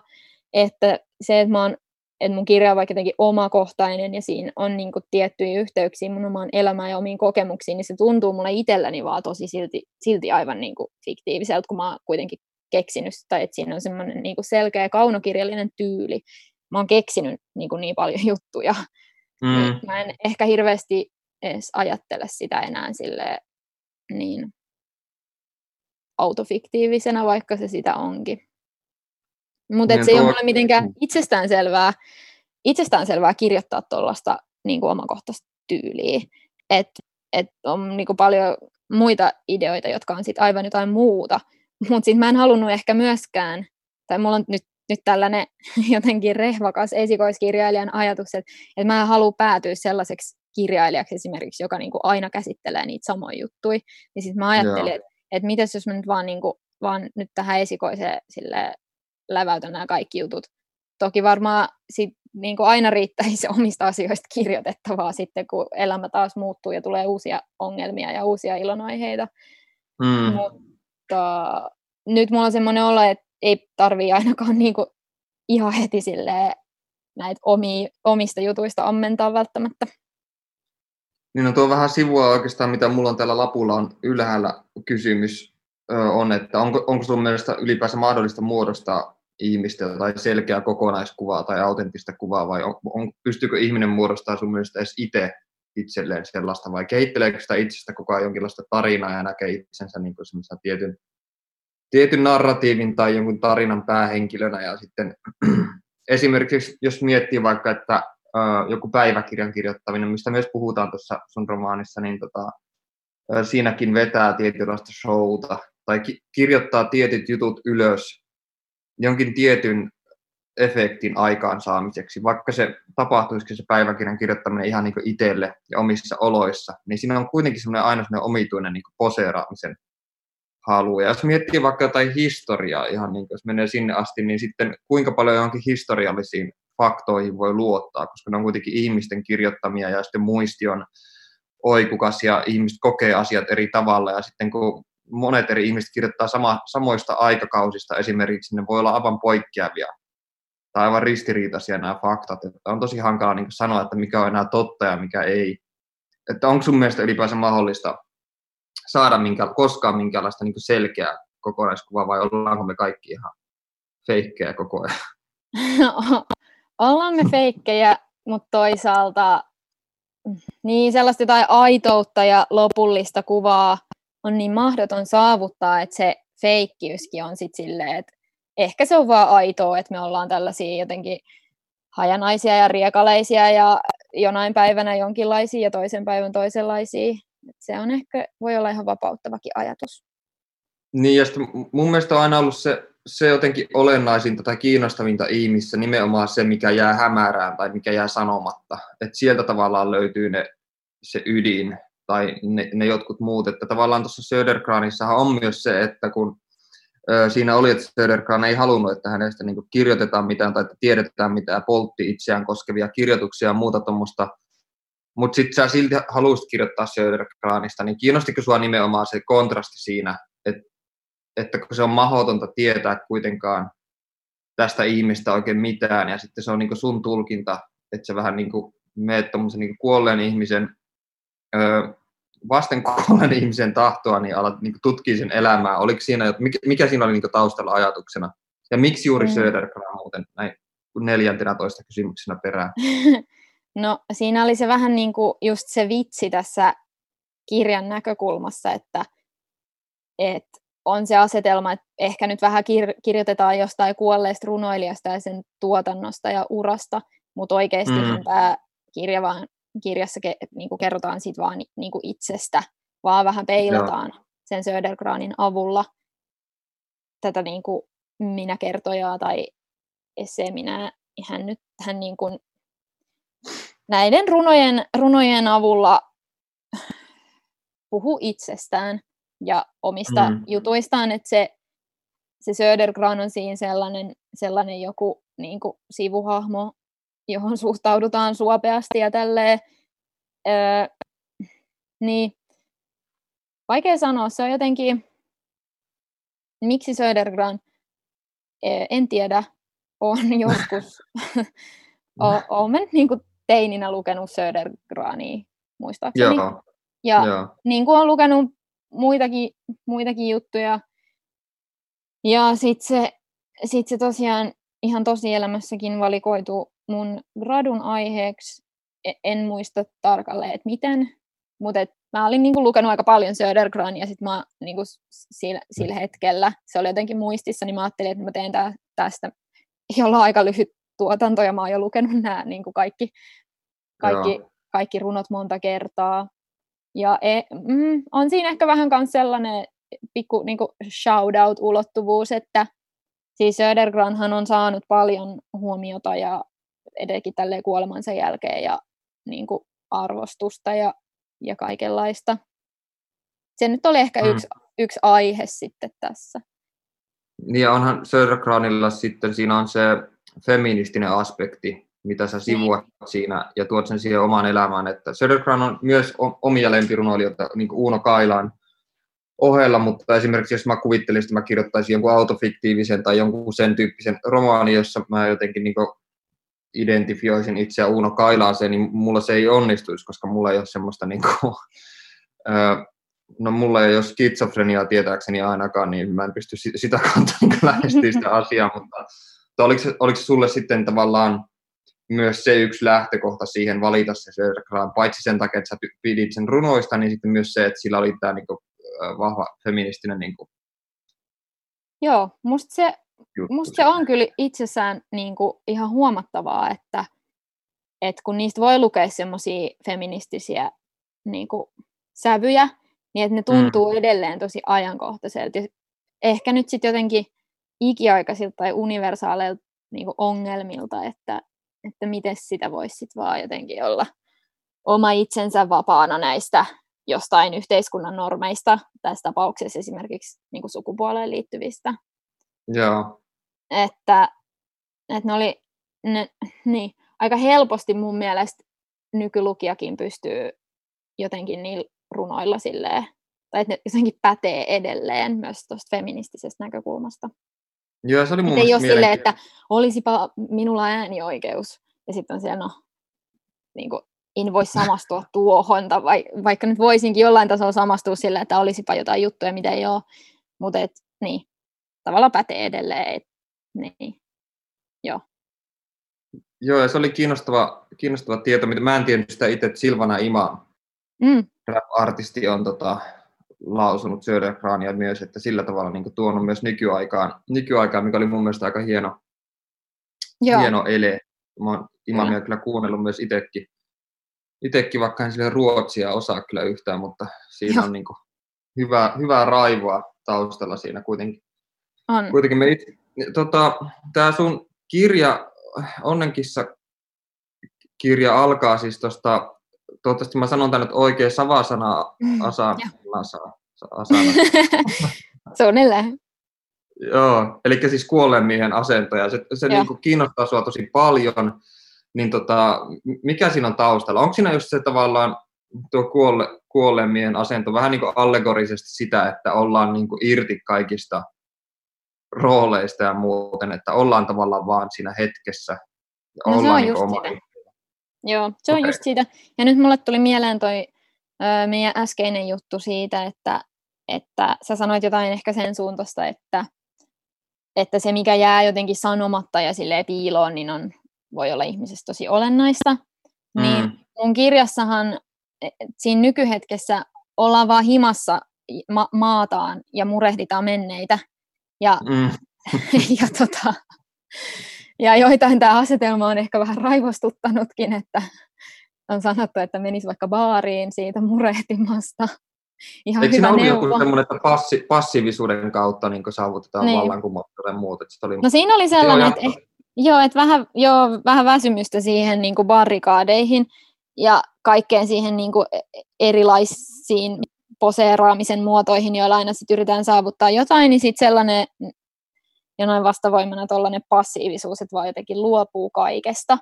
että se, että, mä oon, että mun kirja on vaikka jotenkin omakohtainen ja siinä on niin kuin tiettyjä yhteyksiä mun omaan elämään ja omiin kokemuksiin, niin se tuntuu mulle itselläni vaan tosi silti, silti aivan niin kuin fiktiiviseltä, kun mä oon kuitenkin keksinyt sitä, että siinä on semmoinen niin kuin selkeä kaunokirjallinen tyyli. Mä oon keksinyt niin, kuin niin paljon juttuja. Mm. Niin mä en ehkä hirveästi edes ajattele sitä enää sille niin autofiktiivisena, vaikka se sitä onkin. Mutta niin se ei tuo... ole mulle mitenkään itsestäänselvää, itsestäänselvää kirjoittaa tuollaista niin omakohtaista tyyliä. Että et on niin kuin paljon muita ideoita, jotka on sit aivan jotain muuta. Mutta sitten mä en halunnut ehkä myöskään, tai mulla on nyt, nyt tällainen <laughs> jotenkin rehvakas esikoiskirjailijan ajatus, että, että mä en halua päätyä sellaiseksi kirjailijaksi esimerkiksi, joka niin kuin aina käsittelee niitä samoja juttuja. Niin sitten mä ajattelin, että että mitäs jos mä nyt vaan, niin kuin, vaan nyt tähän esikoiseen sille läväytän nämä kaikki jutut. Toki varmaan sit, niin kuin aina riittäisi omista asioista kirjoitettavaa sitten, kun elämä taas muuttuu ja tulee uusia ongelmia ja uusia ilonaiheita. Mm. Mutta nyt mulla on semmoinen olo, että ei tarvii ainakaan niin kuin ihan heti näitä omia, omista jutuista ammentaa välttämättä. Niin no tuo vähän sivua oikeastaan, mitä mulla on täällä lapulla on ylhäällä kysymys on, että onko, onko sun mielestä ylipäänsä mahdollista muodostaa ihmistä tai selkeää kokonaiskuvaa tai autenttista kuvaa vai on, on, pystyykö ihminen muodostamaan sun mielestä edes itse itselleen sellaista vai kehitteleekö sitä itsestä koko ajan jonkinlaista tarinaa ja näkee itsensä niin kuin tietyn, tietyn narratiivin tai jonkun tarinan päähenkilönä ja sitten <clears throat> esimerkiksi jos miettii vaikka, että joku päiväkirjan kirjoittaminen, mistä myös puhutaan tuossa sun romaanissa, niin tota, siinäkin vetää tietynlaista showta tai ki- kirjoittaa tietyt jutut ylös jonkin tietyn efektin aikaansaamiseksi, vaikka se tapahtuisikin se päiväkirjan kirjoittaminen ihan niin itselle ja omissa oloissa, niin siinä on kuitenkin semmoinen aina semmoinen omituinen niin poseeraamisen halu. Ja jos miettii vaikka jotain historiaa, ihan niin jos menee sinne asti, niin sitten kuinka paljon johonkin historiallisiin faktoihin voi luottaa, koska ne on kuitenkin ihmisten kirjoittamia ja sitten muisti on oikukas ja ihmiset kokee asiat eri tavalla ja sitten kun monet eri ihmiset kirjoittaa sama, samoista aikakausista esimerkiksi, ne voi olla aivan poikkeavia tai aivan ristiriitaisia nämä faktat. Että on tosi hankala niin sanoa, että mikä on enää totta ja mikä ei. Että onko sun mielestä ylipäänsä mahdollista saada minkä, koskaan minkäänlaista niin selkeää kokonaiskuvaa vai ollaanko me kaikki ihan feikkejä koko ajan? <laughs> ollaan me feikkejä, mutta toisaalta niin sellaista jotain aitoutta ja lopullista kuvaa on niin mahdoton saavuttaa, että se feikkiyskin on sitten silleen, että ehkä se on vaan aitoa, että me ollaan tällaisia jotenkin hajanaisia ja riekaleisia ja jonain päivänä jonkinlaisia ja toisen päivän toisenlaisia. Et se on ehkä, voi olla ihan vapauttavakin ajatus. Niin, ja mun mielestä on aina ollut se se jotenkin olennaisinta tai kiinnostavinta ihmissä nimenomaan se, mikä jää hämärään tai mikä jää sanomatta. Että sieltä tavallaan löytyy ne, se ydin tai ne, ne jotkut muut. Että tavallaan tuossa Södergranissahan on myös se, että kun ö, siinä oli, että Södergran ei halunnut, että hänestä niin kirjoitetaan mitään tai että tiedetään mitään, poltti itseään koskevia kirjoituksia ja muuta tuommoista, mutta sitten sä silti haluaisit kirjoittaa Södergranista, niin kiinnostiko sua nimenomaan se kontrasti siinä, että että kun se on mahdotonta tietää kuitenkaan tästä ihmistä oikein mitään, ja sitten se on niin sun tulkinta, että se vähän niin kuin meet niin kuolleen ihmisen, öö, vasten kuolleen ihmisen tahtoa, niin alat niin tutkia sen elämää. Oliko siinä, mikä, mikä siinä oli niin taustalla ajatuksena? Ja miksi juuri mm. Södergran muuten näin neljäntenä toista kysymyksenä perään? <laughs> No siinä oli se vähän niin kuin just se vitsi tässä kirjan näkökulmassa, että, että on se asetelma, että ehkä nyt vähän kir- kirjoitetaan jostain kuolleesta runoilijasta ja sen tuotannosta ja urasta, mutta oikeasti mm. tämä kirja vaan, kirjassa ke, niin kuin kerrotaan siitä vaan niin kuin itsestä, vaan vähän peilataan Joo. sen Södergranin avulla tätä niin kuin minä kertojaa tai esse minä, hän nyt hän niin kuin näiden runojen, runojen avulla puhu itsestään ja omista mm. jutuistaan, että se, se Södergran on siinä sellainen, sellainen joku niin kuin sivuhahmo, johon suhtaudutaan suopeasti ja tälleen. Öö, niin, vaikea sanoa, se on jotenkin, miksi Södergran, en tiedä, on <laughs> joskus, <laughs> olen niin kuin teininä lukenut Södergrania, muistaakseni. Joo. Ja Joo. niin kuin olen lukenut muitakin, muitakin juttuja. Ja sitten se, sit se tosiaan ihan tosielämässäkin valikoitu mun gradun aiheeksi. E, en muista tarkalleen, että miten, mutta et mä olin niinku lukenut aika paljon Södergran ja sitten mä niinku sillä, sillä, hetkellä, se oli jotenkin muistissa, niin mä ajattelin, että mä teen tää, tästä, jolla on aika lyhyt tuotanto ja mä oon jo lukenut nämä niinku kaikki, kaikki, kaikki runot monta kertaa. Ja e, mm, on siinä ehkä vähän myös sellainen pikku niin shout-out-ulottuvuus, että siis Södergranhan on saanut paljon huomiota ja edenkin tälle kuolemansa jälkeen ja niin kuin arvostusta ja, ja kaikenlaista. Se nyt oli ehkä mm. yksi, yksi aihe sitten tässä. Niin ja onhan Södergranilla sitten, siinä on se feministinen aspekti, mitä sä sivuat niin. siinä ja tuot sen siihen omaan elämään. Että Södergran on myös omia lempirunoilijoita, niin kuin Uuno Kailaan ohella, mutta esimerkiksi jos mä kuvittelisin, että mä kirjoittaisin jonkun autofiktiivisen tai jonkun sen tyyppisen romaanin, jossa mä jotenkin niin identifioisin itseä Uuno Kailaaseen, niin mulla se ei onnistuisi, koska mulla ei ole semmoista <laughs> niin kuin, no mulla ei ole skitsofreniaa tietääkseni ainakaan, niin mä en pysty sitä kautta lähestyä sitä asiaa, mutta, mutta oliko, se, oliko se sulle sitten tavallaan myös se yksi lähtökohta siihen valita se Södergran, paitsi sen takia, että sä pidit sen runoista, niin sitten myös se, että sillä oli tämä niin kuin, vahva feministinen niin kuin, Joo, musta se, musta se on kyllä itsessään niin kuin ihan huomattavaa, että, että kun niistä voi lukea semmoisia feministisiä niin kuin, sävyjä, niin että ne tuntuu mm. edelleen tosi ajankohtaiselta. Ehkä nyt sitten jotenkin ikiaikaisilta tai universaaleilta niin ongelmilta, että, että miten sitä voisi sitten vaan jotenkin olla oma itsensä vapaana näistä jostain yhteiskunnan normeista, tässä tapauksessa esimerkiksi niin kuin sukupuoleen liittyvistä. Joo. Että, että ne oli ne, niin, aika helposti mun mielestä nykylukijakin pystyy jotenkin niillä runoilla silleen, tai että ne jotenkin pätee edelleen myös tuosta feministisestä näkökulmasta. Joo, se oli mun ei ole silleen, että olisipa minulla äänioikeus. Ja sitten on siellä, no, niin kuin, en voi samastua <laughs> tuohon, tai vaikka nyt voisinkin jollain tasolla samastua sillä, että olisipa jotain juttuja, mitä ei ole. Mutta et, niin, tavallaan pätee edelleen. Et, niin, joo. Joo, ja se oli kiinnostava, kiinnostava tieto, mitä mä en tiennyt sitä itse, että Silvana Ima, mm. rap-artisti, on tota, lausunut Södergrania myös, että sillä tavalla niin tuonut myös nykyaikaan, nykyaikaan, mikä oli mun mielestä aika hieno, Joo. hieno ele. Mä oon Imamia kyllä. kyllä kuunnellut myös itsekin, itekin, vaikka en sille ruotsia osaa kyllä yhtään, mutta siinä Joo. on niin kuin, hyvää, hyvää raivoa taustalla siinä kuitenkin. On. Kuitenkin me itse, tota, tämä sun kirja, Onnenkissa kirja alkaa siis tuosta toivottavasti mä sanon tänne oikein savasana mm, asa, asa, asana. Suunnilleen. Joo, <laughs> eli siis kuolleen miehen asentoja. Se, se niin kuin kiinnostaa sua tosi paljon. Niin tota, mikä siinä on taustalla? Onko siinä just se tavallaan tuo kuolle, kuolleen miehen asento vähän niin kuin allegorisesti sitä, että ollaan niin kuin irti kaikista rooleista ja muuten, että ollaan tavallaan vaan siinä hetkessä. Ja no ollaan se on niin just oma sitä. Joo, se on okay. just siitä. Ja nyt mulle tuli mieleen toi ö, meidän äskeinen juttu siitä, että, että sä sanoit jotain ehkä sen suuntaista, että, että se mikä jää jotenkin sanomatta ja sille piiloon, niin on, voi olla ihmisestä tosi olennaista. Mm. Niin mun kirjassahan e, siinä nykyhetkessä ollaan vaan himassa ma- maataan ja murehditaan menneitä. Ja, mm. <laughs> ja tota, ja joitain tämä asetelma on ehkä vähän raivostuttanutkin, että on sanottu, että menisi vaikka baariin siitä murehtimasta. Ihan Eikö hyvä siinä neuvo. joku semmoinen, että passi, passiivisuuden kautta niin saavutetaan niin. vallankumous ja muut? Että oli... No siinä oli sellainen, että, eh, joo, että vähän, joo, vähän väsymystä siihen niin kuin barrikaadeihin ja kaikkeen siihen niin kuin e-, erilaisiin poseeraamisen muotoihin, joilla aina sit yritetään saavuttaa jotain, niin sitten sellainen ja noin vastavoimana tuollainen passiivisuus, että vaan jotenkin luopuu kaikesta.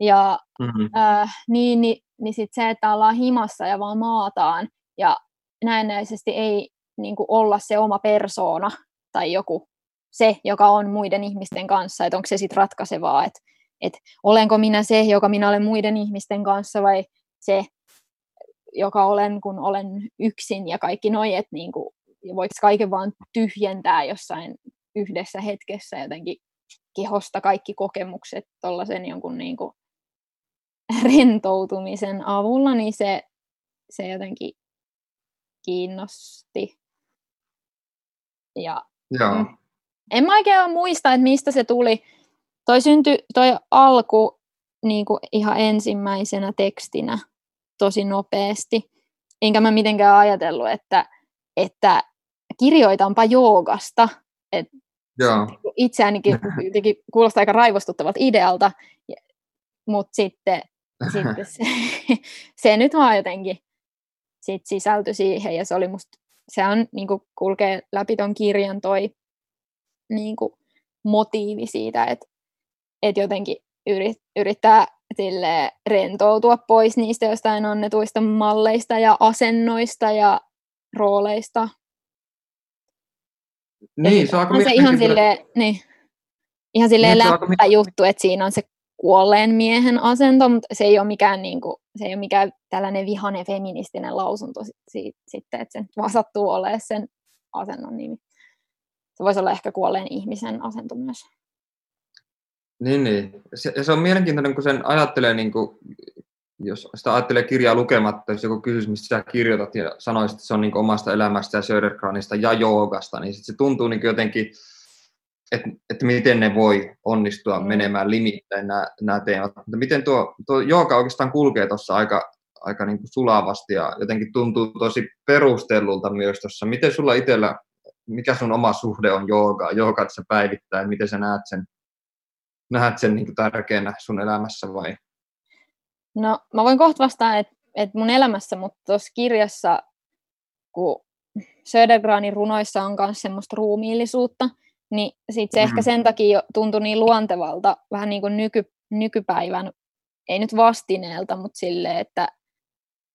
Ja mm-hmm. äh, niin, niin, niin sitten se, että ollaan himassa ja vaan maataan ja näennäisesti ei niin kuin olla se oma persoona tai joku se, joka on muiden ihmisten kanssa, että onko se sitten ratkaisevaa, että, että olenko minä se, joka minä olen muiden ihmisten kanssa vai se, joka olen, kun olen yksin ja kaikki noi, että niin kuin, voiko kaiken vaan tyhjentää jossain yhdessä hetkessä jotenkin kehosta kaikki kokemukset tuollaisen jonkun niin kuin <laughs> rentoutumisen avulla, niin se, se jotenkin kiinnosti. Ja, Joo. Mm, en mä oikein muista, että mistä se tuli. Toi syntyi, toi alku niin kuin ihan ensimmäisenä tekstinä tosi nopeasti. Enkä mä mitenkään ajatellut, että, että kirjoitanpa joogasta. Et Joo. Itseäänikin <laughs> jotenkin kuulostaa aika raivostuttavalta idealta, mutta sitten, <laughs> sitten se, <laughs> se nyt vaan jotenkin sit sisältyi siihen ja se oli musta, se on niin kuin kulkee läpi ton kirjan toi niin kuin motiivi siitä, että, että jotenkin yrit, yrittää sille rentoutua pois niistä jostain annetuista malleista ja asennoista ja rooleista. Niin, se on se ihan silleen, niin, ihan silleen niin, läppä juttu, että siinä on se kuolleen miehen asento, mutta se ei ole mikään, niin kuin, se ei ole mikään tällainen vihainen feministinen lausunto siitä, sitten, että se vaan sattuu olemaan sen asennon nimi. Se voisi olla ehkä kuolleen ihmisen asento myös. Niin, niin. Se, se on mielenkiintoinen, kun sen ajattelee, niin kuin, jos sitä ajattelee kirjaa lukematta, jos joku kysyisi, mistä sä kirjoitat ja sanoisit, että se on niin omasta elämästä ja Södergranista ja joogasta, niin sit se tuntuu niin jotenkin, että, että miten ne voi onnistua mm. menemään limittäin nämä, nämä teemat. Mutta miten tuo, tuo jooga oikeastaan kulkee tuossa aika, aika niin kuin sulavasti ja jotenkin tuntuu tosi perustellulta myös tuossa. Miten sulla itsellä, mikä sun oma suhde on joogaa? Joogaat sä päivittäin, miten sä näet sen, näet sen niin tärkeänä sun elämässä vai? No mä voin kohta vastaa, että, että mun elämässä, mutta tuossa kirjassa, kun Södergranin runoissa on myös semmoista ruumiillisuutta, niin sit se mm. ehkä sen takia tuntui niin luontevalta, vähän niin kuin nyky, nykypäivän, ei nyt vastineelta, mutta silleen, että,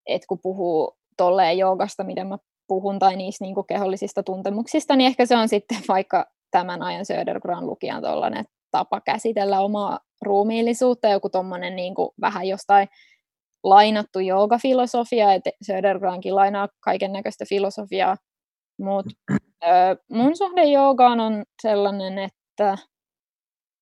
että kun puhuu tolleen joogasta, mitä mä puhun, tai niistä niin kuin kehollisista tuntemuksista, niin ehkä se on sitten vaikka tämän ajan Södergran lukijan tollainen tapa käsitellä omaa ruumiillisuutta, joku tuommoinen niin vähän jostain lainattu joogafilosofia, että Södergrankin lainaa kaiken näköistä filosofiaa, mutta mun suhde joogaan on sellainen, että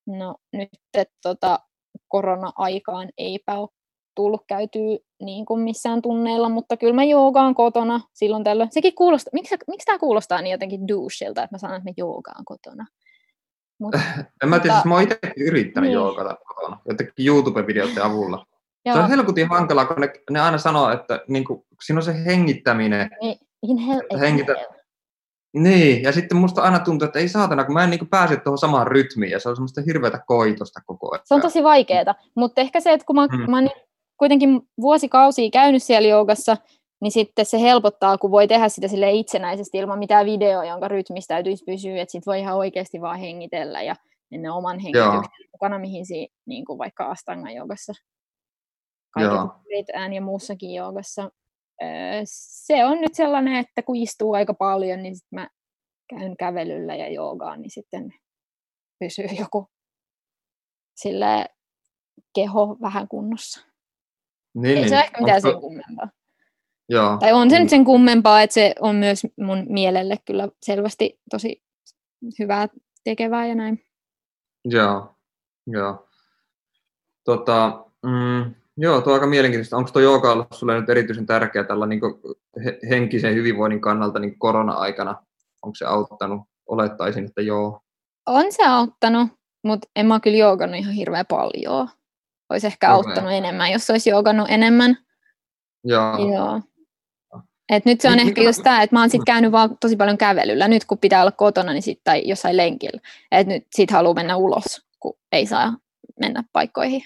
no nyt että tota, korona-aikaan eipä ole tullut käytyä niin kuin missään tunneilla, mutta kyllä mä joogaan kotona silloin tällöin. Sekin kuulostaa, miksi, miksi tämä kuulostaa niin jotenkin douchilta, että mä sanon, että mä joogaan kotona? Mut, <laughs> en mä tiedä, mutta... siis mä oon itse yrittänyt niin. joogata kotona, jotenkin YouTube-videoiden avulla. Joo. Se on helkutin hankalaa, kun ne, ne aina sanoo, että niin kuin, siinä on se hengittäminen. Niin, inhale, hengitä, niin, ja sitten musta aina tuntuu, että ei saatana, kun mä en niin pääse tuohon samaan rytmiin, ja se on semmoista hirveätä koitosta koko ajan. Se on tosi vaikeaa, mutta ehkä se, että kun mä, hmm. mä oon kuitenkin vuosikausia käynyt siellä joogassa, niin sitten se helpottaa, kun voi tehdä sitä sille itsenäisesti ilman mitään videoa, jonka rytmistä täytyisi pysyä, että sitten voi ihan oikeasti vaan hengitellä ja mennä oman hengityksen mukana, mihin si, niin kuin vaikka Astanga joogassa, kaiken ja muussakin joogassa se on nyt sellainen, että kun istuu aika paljon, niin sit mä käyn kävelyllä ja joogaan, niin sitten pysyy <laughs> joku sille keho vähän kunnossa. Niin, Ei se niin. ehkä mitään sen kummempaa. Joo. Tai on se nyt sen kummempaa, että se on myös mun mielelle kyllä selvästi tosi hyvää tekevää ja näin. Joo, joo. Tota, mm, Joo, tuo on aika mielenkiintoista. Onko tuo jooga ollut sinulle nyt erityisen tärkeä tällä niin henkisen hyvinvoinnin kannalta niin korona-aikana? Onko se auttanut? Olettaisin, että joo. On se auttanut, mutta en mä kyllä joogannut ihan hirveän paljon. Olisi ehkä okay. auttanut enemmän, jos olisi joogannut enemmän. Joo. joo. Et nyt se on Mikä ehkä just tämä, että mä oon sit käynyt vaan tosi paljon kävelyllä. Nyt kun pitää olla kotona niin sit, tai jossain lenkillä. Et nyt sit haluaa mennä ulos, kun ei saa mennä paikkoihin.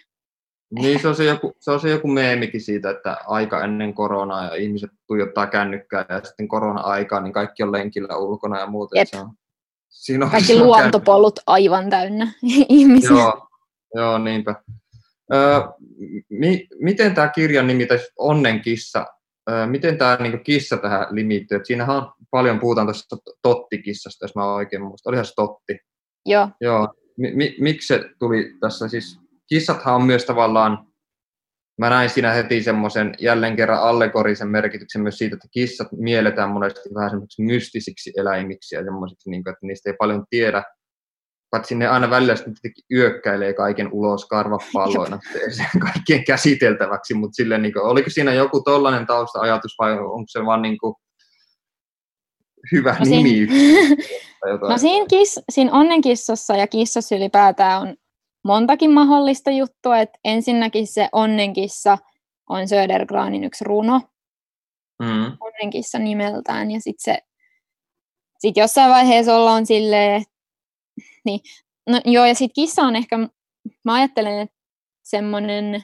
Niin, se on se, joku, se on se joku meemikin siitä, että aika ennen koronaa ja ihmiset tuijottaa kännykkää ja sitten korona-aikaa, niin kaikki on lenkillä ulkona ja muuta. Se on, siinä on, Kaikki <laughs> on luontopollut aivan täynnä <laughs> ihmisiä. Joo, joo niinpä. Öö, mi, miten tämä kirjan nimi, tai Onnenkissa, öö, miten tämä niinku kissa tähän limittyy? Et siinähän on paljon puhutaan tuosta Totti-kissasta, jos mä oikein muistan. Olihan se Totti. Joo, Joo. Mi, miksi se tuli tässä? Siis kissathan on myös tavallaan, mä näin siinä heti semmoisen jälleen kerran allegorisen merkityksen myös siitä, että kissat mielletään monesti vähän semmoisiksi mystisiksi eläimiksi ja semmoisiksi, niin kuin, että niistä ei paljon tiedä. Paitsi ne aina välillä sitten tietenkin yökkäilee kaiken ulos karvapalloina kaikkien käsiteltäväksi, mutta silleen, niin kuin, oliko siinä joku tollainen tausta-ajatus vai onko se vaan niin kuin, hyvä No siinä- nimi? <laughs> jotain? No siinä, kiss, siinä onnenkissassa ja kissassa ylipäätään on montakin mahdollista juttua. Et ensinnäkin se onnenkissa on Södergranin yksi runo, Mm, onnenkissa nimeltään. Ja sitten se sit jossain vaiheessa ollaan silleen, niin, no joo, ja sitten kissa on ehkä, mä ajattelen, että semmoinen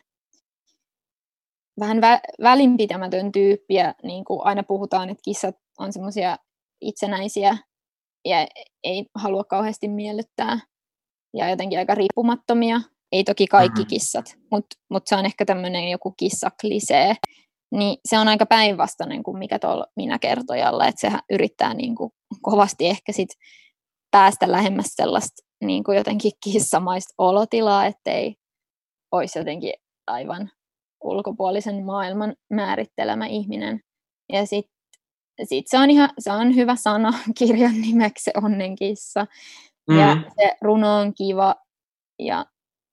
vähän vä- välinpitämätön tyyppi, ja niin kuin aina puhutaan, että kissat on semmoisia itsenäisiä ja ei halua kauheasti miellyttää ja jotenkin aika riippumattomia. Ei toki kaikki Mhm. kissat, mutta mut se on ehkä tämmöinen joku kissaklisee. Niin se on aika päinvastainen kuin mikä tuolla minä kertojalla, että sehän yrittää niin kuin kovasti ehkä sit päästä lähemmäs sellaista niin kuin jotenkin kissamaista olotilaa, ettei olisi jotenkin aivan ulkopuolisen maailman määrittelemä ihminen. Ja sitten sit se on ihan se on hyvä sana <laughs> kirjan nimeksi onnenkissa. Ja Mm. se runo on kiva ja,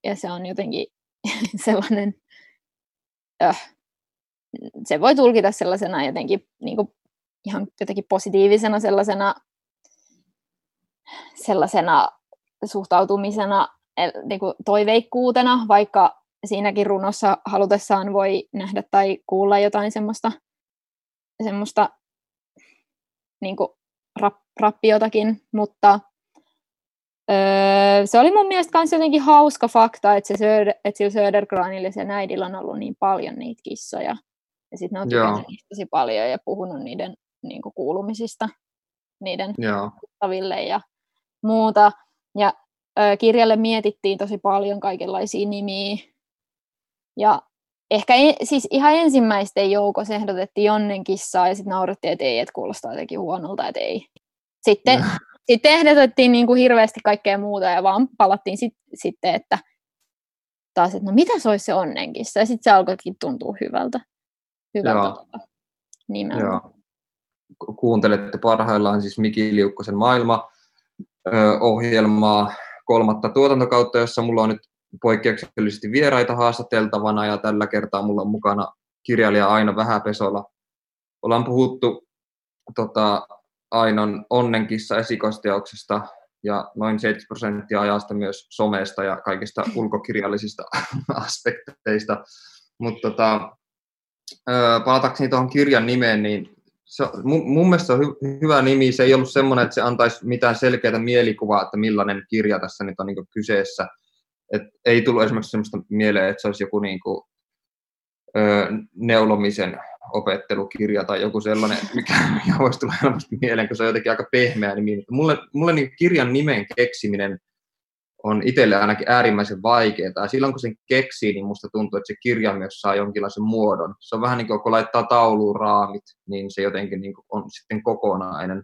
ja se on jotenkin <laughs> sellainen, öh, se voi tulkita sellaisena jotenkin niin kuin ihan jotenkin positiivisena sellaisena, sellaisena suhtautumisena niin kuin toiveikkuutena, vaikka siinäkin runossa halutessaan voi nähdä tai kuulla jotain semmoista, semmoista niin kuin rap, rappiotakin, mutta Öö, se oli mun mielestä myös jotenkin hauska fakta, että, se Söder, että sillä Södergranilla ja sen äidillä on ollut niin paljon niitä kissoja. Ja sitten ne on tykännyt tosi paljon ja puhunut niiden niin kuin, kuulumisista niiden Joo. tuttaville ja muuta. Ja ö, kirjalle mietittiin tosi paljon kaikenlaisia nimiä. Ja ehkä e, siis ihan ensimmäisten joukossa ehdotettiin Jonnen kissaa ja sitten naurettiin, että ei, että kuulostaa jotenkin huonolta, että ei. Sitten, <laughs> sitten ehdotettiin niin kuin hirveästi kaikkea muuta ja vaan palattiin sit, sitten, että taas, että no mitä se olisi se onnenkissa. Ja sitten se alkoikin tuntua hyvältä, hyvältä Joo. tota, nimeltä. Joo. Ku- Kuuntelette parhaillaan siis Miki Liukkosen maailma-ohjelmaa kolmatta tuotantokautta, jossa mulla on nyt poikkeuksellisesti vieraita haastateltavana ja tällä kertaa mulla on mukana kirjailija Aino Vähäpesola. Ollaan puhuttu tota, Ainon onnenkissa esikoisteoksesta ja noin 70 prosenttia ajasta myös somesta ja kaikista ulkokirjallisista <laughs> aspekteista. Mutta tota, palatakseni tuohon kirjan nimeen, niin se, mun, mun mielestä se on hy, hyvä nimi. Se ei ollut semmoinen, että se antaisi mitään selkeää mielikuvaa, että millainen kirja tässä nyt on niin kyseessä. Et ei tullut esimerkiksi semmoista mieleen, että se olisi joku niin kuin, öö, neulomisen opettelukirja tai joku sellainen, mikä, mikä voisi tulla helposti mieleen, kun se on jotenkin aika pehmeä nimi. Mulle, mulle niin kirjan nimen keksiminen on itselle ainakin äärimmäisen vaikeaa. Ja silloin kun sen keksii, niin musta tuntuu, että se kirja myös saa jonkinlaisen muodon. Se on vähän niin kuin kun laittaa tauluun raamit, niin se jotenkin niin on sitten kokonainen.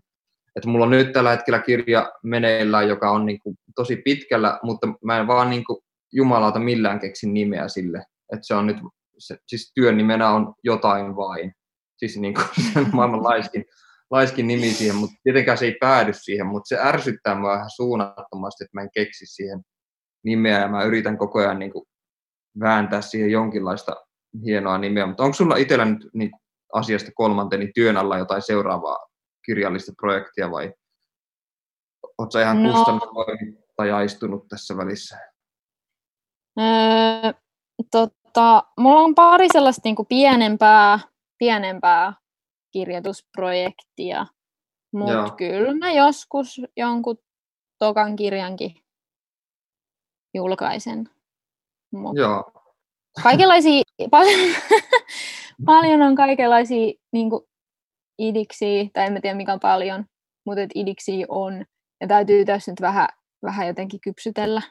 Että mulla on nyt tällä hetkellä kirja meneillään, joka on niin kuin tosi pitkällä, mutta mä en vaan niin kuin jumalauta millään keksi nimeä sille. Että se on nyt, se, siis työn nimenä on jotain vain. Siis niin kuin <laughs> sen maailman laiskin, laiskin nimi siihen, mutta tietenkään se ei päädy siihen, mutta se ärsyttää mua vähän suunnattomasti, että mä en keksi siihen nimeä ja mä yritän koko ajan niin kuin vääntää siihen jonkinlaista hienoa nimeä. Mutta onko sulla itsellä nyt niin asiasta kolmanteni työn alla jotain seuraavaa kirjallista projektia vai oletko ihan No. kustannustoimittajaistunut tässä välissä? Öö, tota, mulla on pari sellaista niin kuin pienempää, pienempää kirjoitusprojektia, mutta kyllä mä joskus jonkun tokan kirjankin julkaisen. Mut, Joo. kaikenlaisia, <laughs> paljon, paljon on kaikenlaisia niin idiksiä, tai en tiedä mikä on paljon, mutta et idiksiä on. Ja täytyy tässä nyt vähän, vähän jotenkin kypsytellä.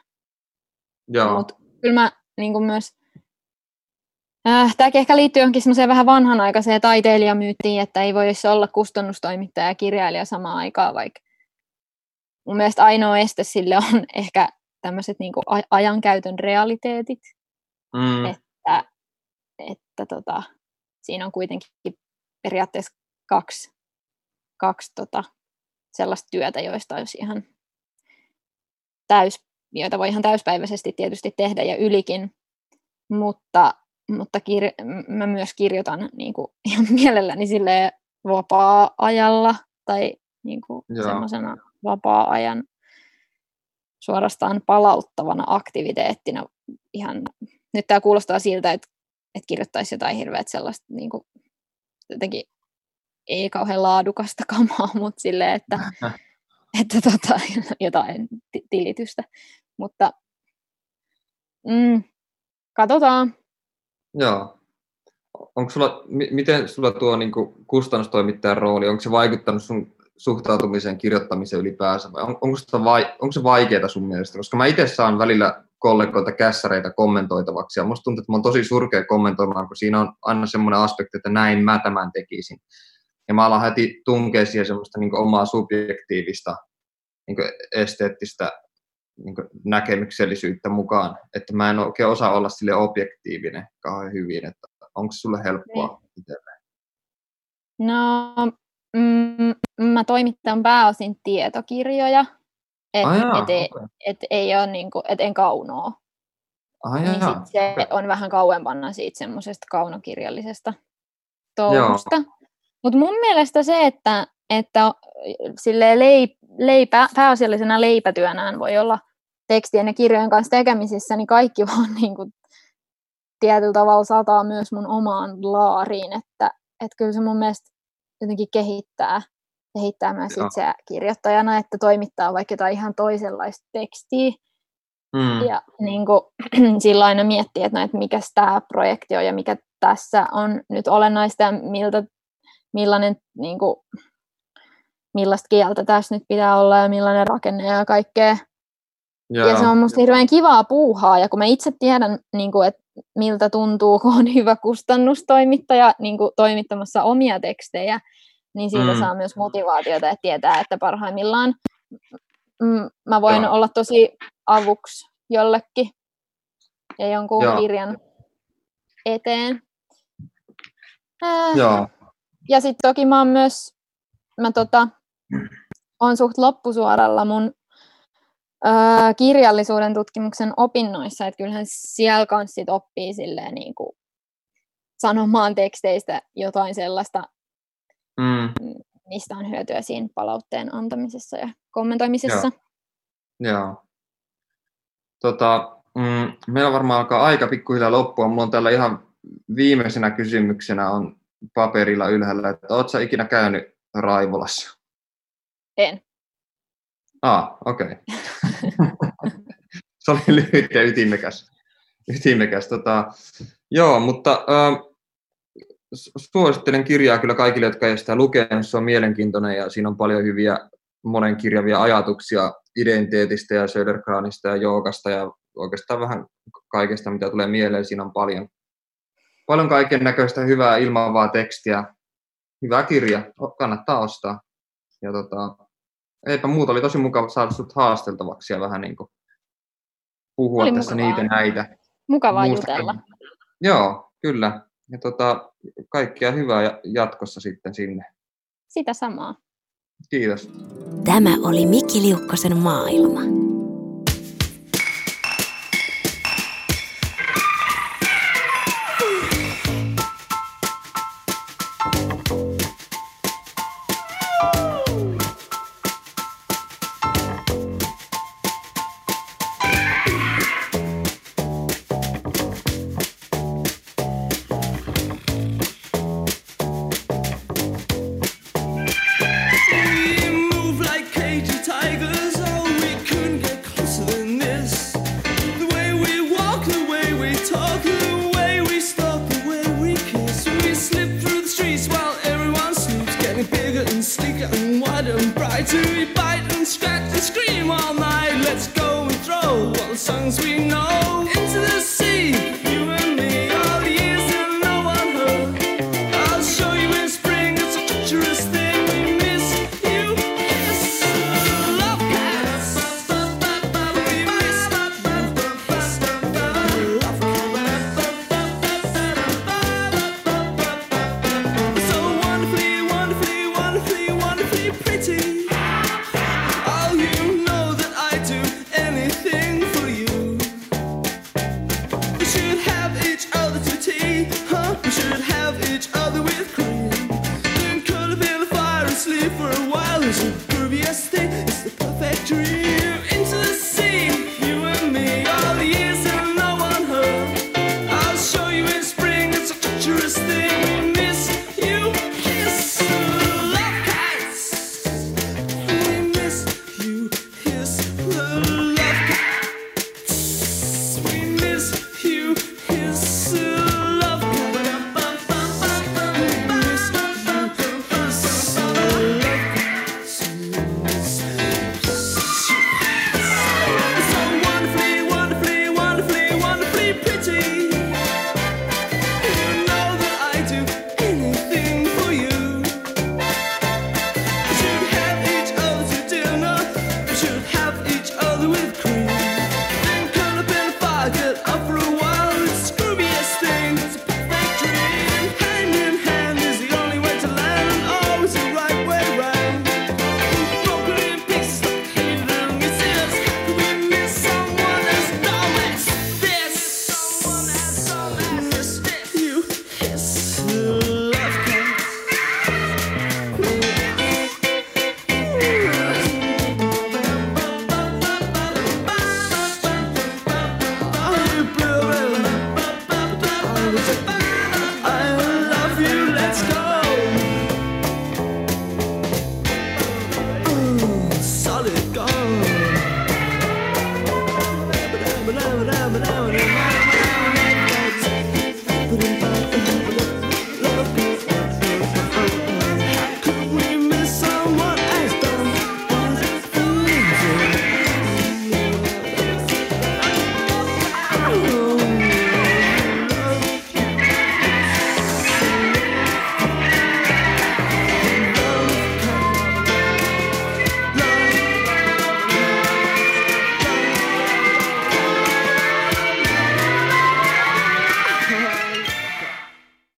Joo. Mutta kyllä mä niin myös, äh, tämäkin ehkä liittyy johonkin semmoiseen vähän vanhanaikaiseen taiteilijamyyttiin, että ei voi olla kustannustoimittaja ja kirjailija samaan aikaan, vaikka mun mielestä ainoa este sille on <laughs> ehkä tämmöiset niin ajankäytön realiteetit, Mm. että, että tota, siinä on kuitenkin periaatteessa kaksi, kaksi tota, sellaista työtä, joista olisi ihan täys, joita voi ihan täyspäiväisesti tietysti tehdä ja ylikin, mutta, mutta kir- mä myös kirjoitan niin kuin, <laughs> ihan mielelläni sille vapaa-ajalla tai niin kuin semmoisena vapaa-ajan suorastaan palauttavana aktiviteettina ihan nyt tämä kuulostaa siltä, että, että kirjoittaisi jotain hirveät sellaista niin kuin, jotenkin ei kauhean laadukasta <laughs> kamaa, mutta silleen, että, <laughs> että tota, jotain tilitystä. Mutta mm, katsotaan. Joo. Onko sulla, miten sulla tuo niin kuin kustannustoimittajan rooli, onko se vaikuttanut sun suhtautumiseen kirjoittamiseen ylipäänsä, vai on, onko, sitä vai, onko se vaikeaa sun mielestä? Koska mä itse saan välillä kollegoilta kässäreitä kommentoitavaksi, ja musta tuntuu, että mä oon tosi surkea kommentoimaan, kun siinä on aina semmoinen aspekti, että näin mä tämän tekisin. Ja mä alan heti tunkea siihen semmoista niin omaa subjektiivista, niin esteettistä niin näkemyksellisyyttä mukaan, että mä en oikein osaa olla sille objektiivinen kauhean hyvin, että onko sulle helppoa niin. itselleen? No, mm, mä toimittan pääosin tietokirjoja, että ah, et, ei, okay. et ei ole niinku, et en kaunoa. Ah, niin sit se okay. on vähän kauempana siitä semmoisesta kaunokirjallisesta touhusta. Mutta mun mielestä se, että, että leip, leipä, pääasiallisena leipätyönään voi olla tekstien ja kirjojen kanssa tekemisissä, niin kaikki <laughs> vaan niin kuin, tietyllä tavalla sataa myös mun omaan laariin, että, että kyllä se mun mielestä jotenkin kehittää, kehittää myös Joo. itseä kirjoittajana, että toimittaa vaikka jotain ihan toisenlaista tekstiä. Mm. Ja niin kuin, <clears throat> silloin aina miettii, että, no, että mikä tämä projekti on ja mikä tässä on nyt olennaista ja miltä, millainen, niin kuin, millaista kieltä tässä nyt pitää olla ja millainen rakenne ja kaikkea. Joo. Ja se on musta hirveän kivaa puuhaa, ja kun mä itse tiedän, niin kuin, että miltä tuntuu, kun on hyvä kustannustoimittaja niin kuin toimittamassa omia tekstejä, niin siitä mm. saa myös motivaatiota, että tietää, että parhaimmillaan mm, mä voin Joo. olla tosi avuksi jollekin ja jonkun Joo. kirjan eteen. Äh, Joo. Ja sitten toki mä oon myös, mä tota, on suht loppusuoralla mun öö, kirjallisuuden tutkimuksen opinnoissa, että kyllähän siellä kanssa sit oppii silleen niin kuin sanomaan teksteistä jotain sellaista, mm. mistä on hyötyä siinä palautteen antamisessa ja kommentoimisessa. Joo. Joo. Tota, mm, meillä varmaan alkaa aika pikkuhiljaa loppua. Mulla on täällä ihan viimeisenä kysymyksenä on paperilla ylhäällä, että oletko ikinä käynyt Raivolassa? En. Ah, okei. Okay. <laughs> Se oli lyhyt ja ytimekäs. ytimekäs. Tota, joo, mutta äh, suosittelen kirjaa kyllä kaikille, jotka eivät sitä lukenut. Se on mielenkiintoinen ja siinä on paljon hyviä monenkirjavia ajatuksia identiteetistä ja Södergranista ja joogasta ja oikeastaan vähän kaikesta, mitä tulee mieleen. Siinä on paljon, paljon kaiken näköistä hyvää ilmaavaa tekstiä. Hyvä kirja, kannattaa ostaa. Ja tota, eipä muuta, oli tosi mukava saada sut haasteltavaksi ja vähän niin kuin puhua oli tässä mukavaa. niitä näitä. Mukavaa jutella. Joo, kyllä. Ja tota, kaikkia hyvää jatkossa sitten sinne. Sitä samaa. Kiitos. Tämä oli Mikki Liukkosen maailma.